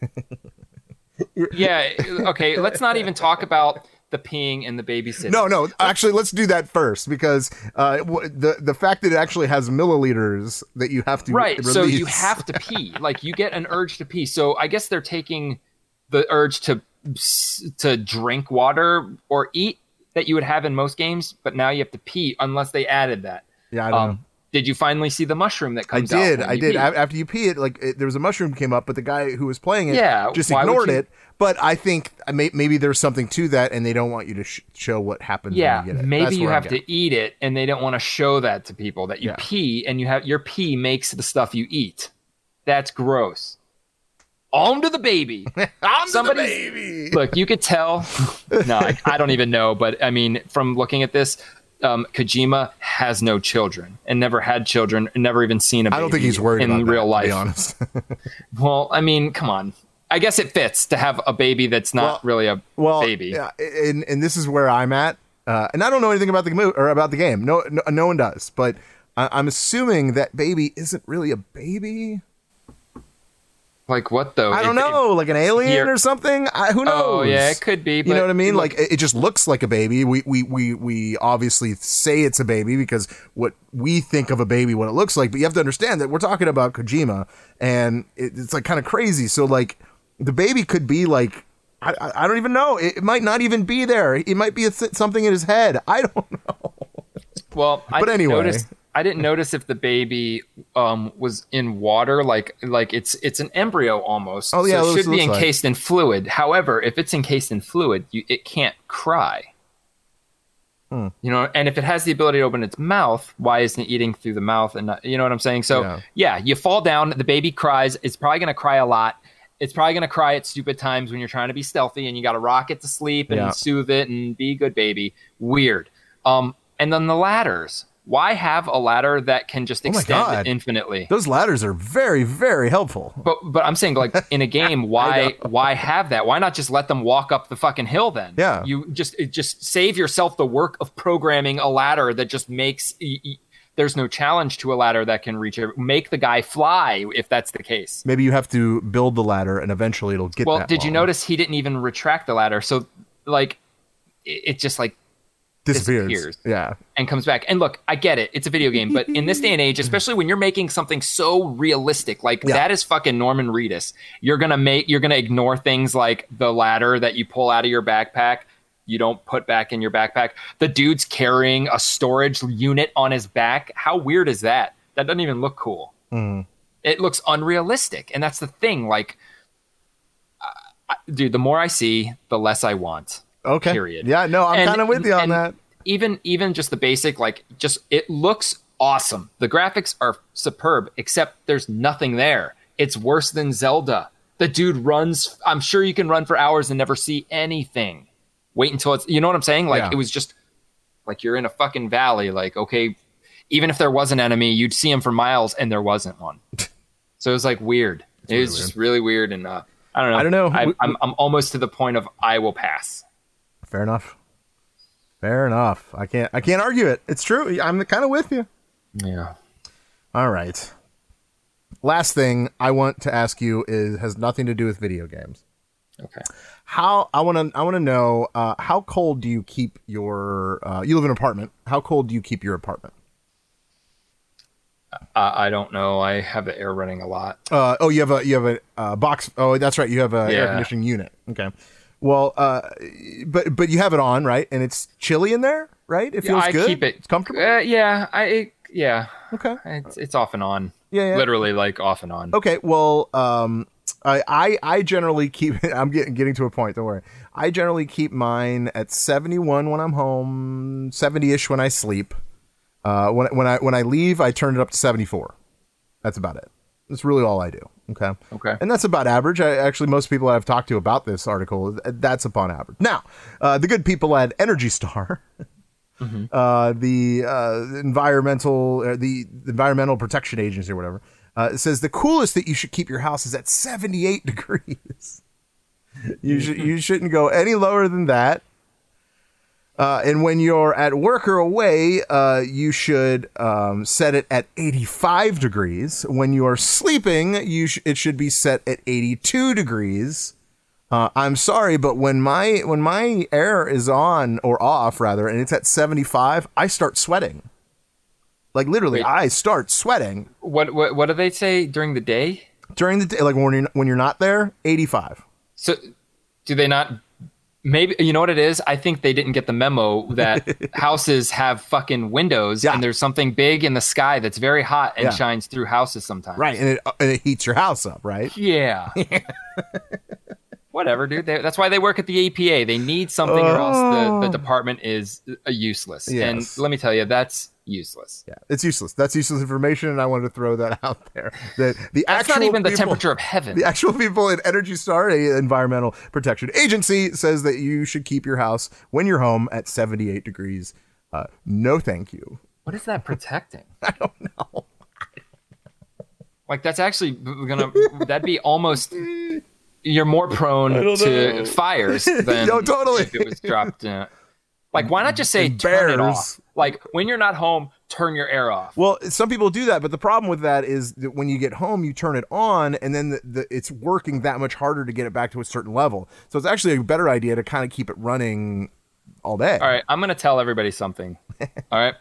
yeah okay let's not even talk about the peeing and the babysitting. no, no. Actually, let's do that first because uh, the the fact that it actually has milliliters that you have to right so you have to pee like you get an urge to pee so i guess they're taking the urge to to drink water or eat that you would have in most games but now you have to pee unless they added that Yeah, I don't know. Did you finally see the mushroom that comes out I did. I did. pee? After you pee it, like it, there was a mushroom came up, but the guy who was playing it, Yeah, just ignored it. But I think uh, may, maybe there's something to that, and they don't want you to sh- show what happens. yeah when you get it. maybe you have to eat it and they don't want to show that to people that you Yeah. pee and you have your pee makes the stuff you eat that's gross on to the baby I'm the baby. look you could tell no I, I don't even know but i mean from looking at this um, kojima has no children and never had children and never even seen a baby I don't think he's worried in real that, life be honest. well i mean come on i guess it fits to have a baby that's not Well- really a well, baby yeah, and and this is where I'm at, uh, and I don't know anything about the movie or about the game. No, no, no one does. But I, I'm assuming that baby isn't really a baby. Like what though I don't know, like an alien or something. I, who knows? oh yeah it could be You know what I mean? look, like it, it just looks like a baby. We, we we we obviously say it's a baby because what we think of a baby, what it looks like. But you have to understand that we're talking about Kojima, and it, it's like kind of crazy. So like the baby could be like. I, I- I don't even know. It, might not even be there. It might be a th- something in his head. I don't know. Well, But did anyway. notice I didn't notice if the baby um, was in water, like like it's it's an embryo almost. Oh, yeah, so it should be looks like. encased in fluid. However, if it's encased in fluid, you, it can't cry. Hmm. You know, and if it has the ability to open its mouth, why isn't it eating through the mouth? And not, you know what I'm saying? So Yeah. yeah, you fall down, the baby cries. It's probably going to cry a lot. It's probably going to cry at stupid times when you're trying to be stealthy and you got to rock it to sleep and Yeah. soothe it and be a good baby. Weird. Um, and then the ladders. Why have a ladder that can just Oh extend God. infinitely? Those ladders are very, very helpful. But but I'm saying like in a game, why why have that? Why not just let them walk up the fucking hill then? Yeah. You just it just save yourself the work of programming a ladder that just makes there's no challenge to a ladder that can reach it. Make the guy fly if that's the case. Maybe you have to build the ladder, and eventually it'll get. Well, did you notice he didn't even retract the ladder? So like it, it just like Disappears. disappears. Yeah. and comes back. And look, I get it. It's a video game, but in this day and age, especially when you're making something so realistic, like Yeah. that is fucking Norman Reedus. You're gonna make you're gonna ignore things like the ladder that you pull out of your backpack. You don't put back in your backpack. The dude's carrying a storage unit on his back. How weird is that? That doesn't even look cool. Mm. It looks unrealistic, and that's the thing. Like, I- dude, the more I see, the less I want Okay. period. Yeah. No, I'm kind of with you on that. Even even just the basic, like just it looks awesome. The graphics are superb, except there's nothing there. It's worse than Zelda. The dude runs. I'm sure you can run for hours and never see anything. Wait until it's. You know what I'm saying? Like Yeah. it was just like you're in a fucking valley. Like okay, even if there was an enemy, you'd see him for miles, and there wasn't one. so it was like weird. it was just really weird, and uh, I don't know. I don't know. I, I'm I'm almost to the point of I will pass. Fair enough. Fair enough. I can't. I can't argue it. It's true. I'm kind of with you. Yeah. All right. Last thing I want to ask you is has nothing to do with video games. Okay. How I want to I want to know uh, how cold do you keep your uh, you live in an apartment? How cold do you keep your apartment? Uh, I don't know. I have the air running a lot. Uh, oh, you have a you have a uh, box. Oh, that's right. You have a air conditioning unit. Okay. Well, uh, but but you have it on right, and it's chilly in there, right? It Yeah, feels I good. keep it It's comfortable. Uh, yeah, I it, yeah. Okay. It's it's off and on. Yeah, yeah. Literally like off and on. Okay, well, um, I, I I generally keep. I'm getting getting to a point. Don't worry. I generally keep mine at 71 when I'm home, 70 ish when I sleep. Uh, when when I when I leave, I turn it up to 74. That's about it. That's really all I do. Okay. Okay. And that's about average. I, actually, most people I've talked to about this article, that's upon average. Now, uh, the good people at Energy Star, uh, the uh, environmental, uh, the, the environmental protection agency or whatever, uh, says the coolest that you should keep your house is at 78 degrees. you should you shouldn't go any lower than that. Uh, and when you're at work or away, uh, you should um, set it at 85 degrees. When you are sleeping, you sh- it should be set at 82 degrees. Uh, I'm sorry, but when my when my air is on or off rather, and it's at 75, I start sweating. Like literally, Wait. I start sweating What what what do they say during the day? during the day. Like when you're when you're not there, 85. So do they not maybe you know what it is? I think they didn't get the memo that houses have fucking windows Yeah. and there's something big in the sky that's very hot and Yeah. shines through houses sometimes. Right, and it and it heats your house up, right? Yeah. Whatever, dude. They, that's why they work at the EPA. They need something, or else the, the department is uh, useless. Yes. And let me tell you, that's useless. Yeah, it's useless. That's useless information, and I wanted to throw that out there. That the That's actual not even the people- temperature of heaven. The actual people at Energy Star, a environmental protection agency, says that you should keep your house when you're home at 78 degrees. Uh, no, thank you. What is that protecting? I don't know. Like that's actually gonna that'd be almost you're more prone to fires than No, totally. if it was dropped. Uh, like why not just say And turn it bears. off? Like when you're not home, turn your air off. Well, some people do that, but the problem with that is that when you get home, you turn it on, and then the, the, it's working that much harder to get it back to a certain level. So it's actually a better idea to kind of keep it running all day. All right, I'm gonna tell everybody something. All right,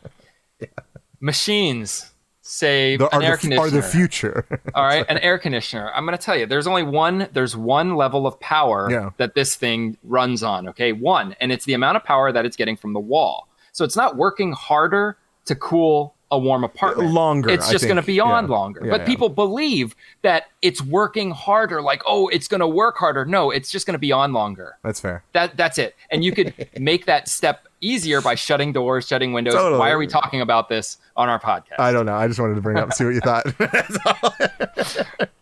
machines say The- an are, air the, are the future. All right, an air conditioner. I'm going to tell you, there's only one. There's one level of power Yeah. that this thing runs on. Okay, one, and it's the amount of power that it's getting from the wall. So it's not working harder to cool a warm apartment. Longer, It's just going to be on Yeah. longer. Yeah, but yeah. people believe that it's working harder. Like, oh, it's going to work harder. No, it's just going to be on longer. That's fair. That that's it. And you could make that step easier by shutting doors, shutting windows. Totally. Why are we talking about this on our podcast? I don't know. I just wanted to bring it up and see what you thought.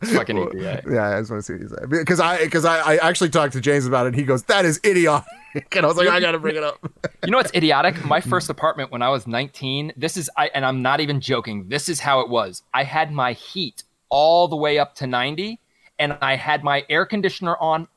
Fucking EPA. yeah, I just want to see what you say because I because I, I actually talked to James about it. and He goes, "That is idiotic," and I was like, "I got to bring it up." You know what's idiotic? My first apartment when I was 19, this is I and I'm not even joking. This is how it was. I had my heat all the way up to 90 and I had my air conditioner on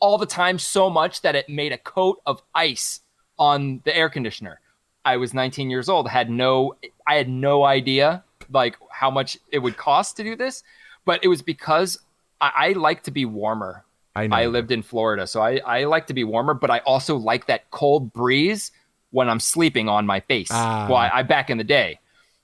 all the time so much that it made a coat of ice on the air conditioner. I was 19 years old, had no I had no idea like how much it would cost to do this, but it was because I, I like to be warmer. I. I lived in Florida, so I, I like to be warmer, but I also like that cold breeze when I'm sleeping on my face. Ah. Well, I, I back in the day.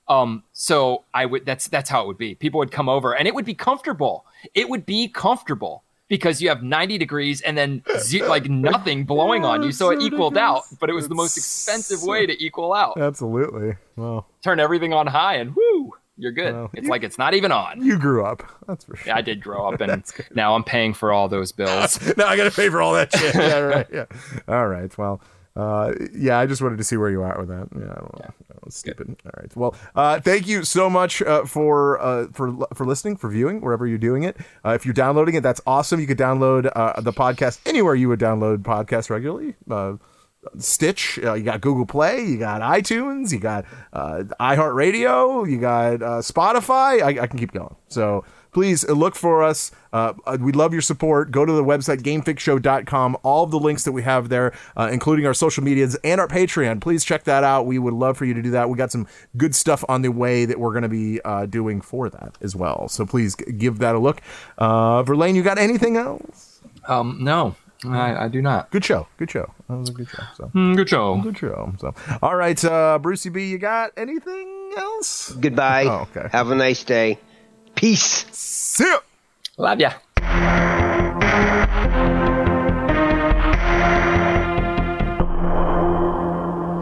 Um, so I would that's that's how it would be. People would come over and it would be comfortable. It would be comfortable because you have 90 degrees and then ze- like nothing blowing on you, so it equaled out. But it was the most expensive way to equal out. Absolutely. Well, Turn everything on high and whoo, you're good. Well, it's like it's not even on. you grew up. That's for sure. Yeah, I did grow up, and now I'm paying for all those bills. now I got to pay for all that shit. Yeah, right. Yeah. All right. Well, uh, yeah, I just wanted to see where you are with that. Yeah, I don't know. Don't know, stupid. All right. Well, uh, thank you so much uh, for uh, for for listening, for viewing, wherever you're doing it. Uh, if you're downloading it, that's awesome. You could download uh, the podcast anywhere you would download podcasts regularly. Uh, Stitch, uh, you got Google Play, you got iTunes, you got uh, iHeartRadio, you got uh, Spotify. I, I can keep going. So please uh, look for us. Uh, uh, we love your support. Go to the website, gamefixshow.com. All of the links that we have there, including our social medias and our Patreon. Please check that out. We would love for you to do that. We got some good stuff on the way that we're going to be doing for that as well. So please give that a look. Verlaine, you got anything else? Um, no, I, I do not. Good show. Good show. That was a good show. So. Mm, good show. Good show. So, all right, uh, Brucey B, you got anything else? Goodbye. Oh, okay. Have a nice day. Peace. See ya. Love ya.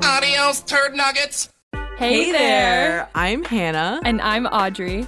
Adios, turd nuggets. Hey, there. I'm Hannah. And I'm Audrey.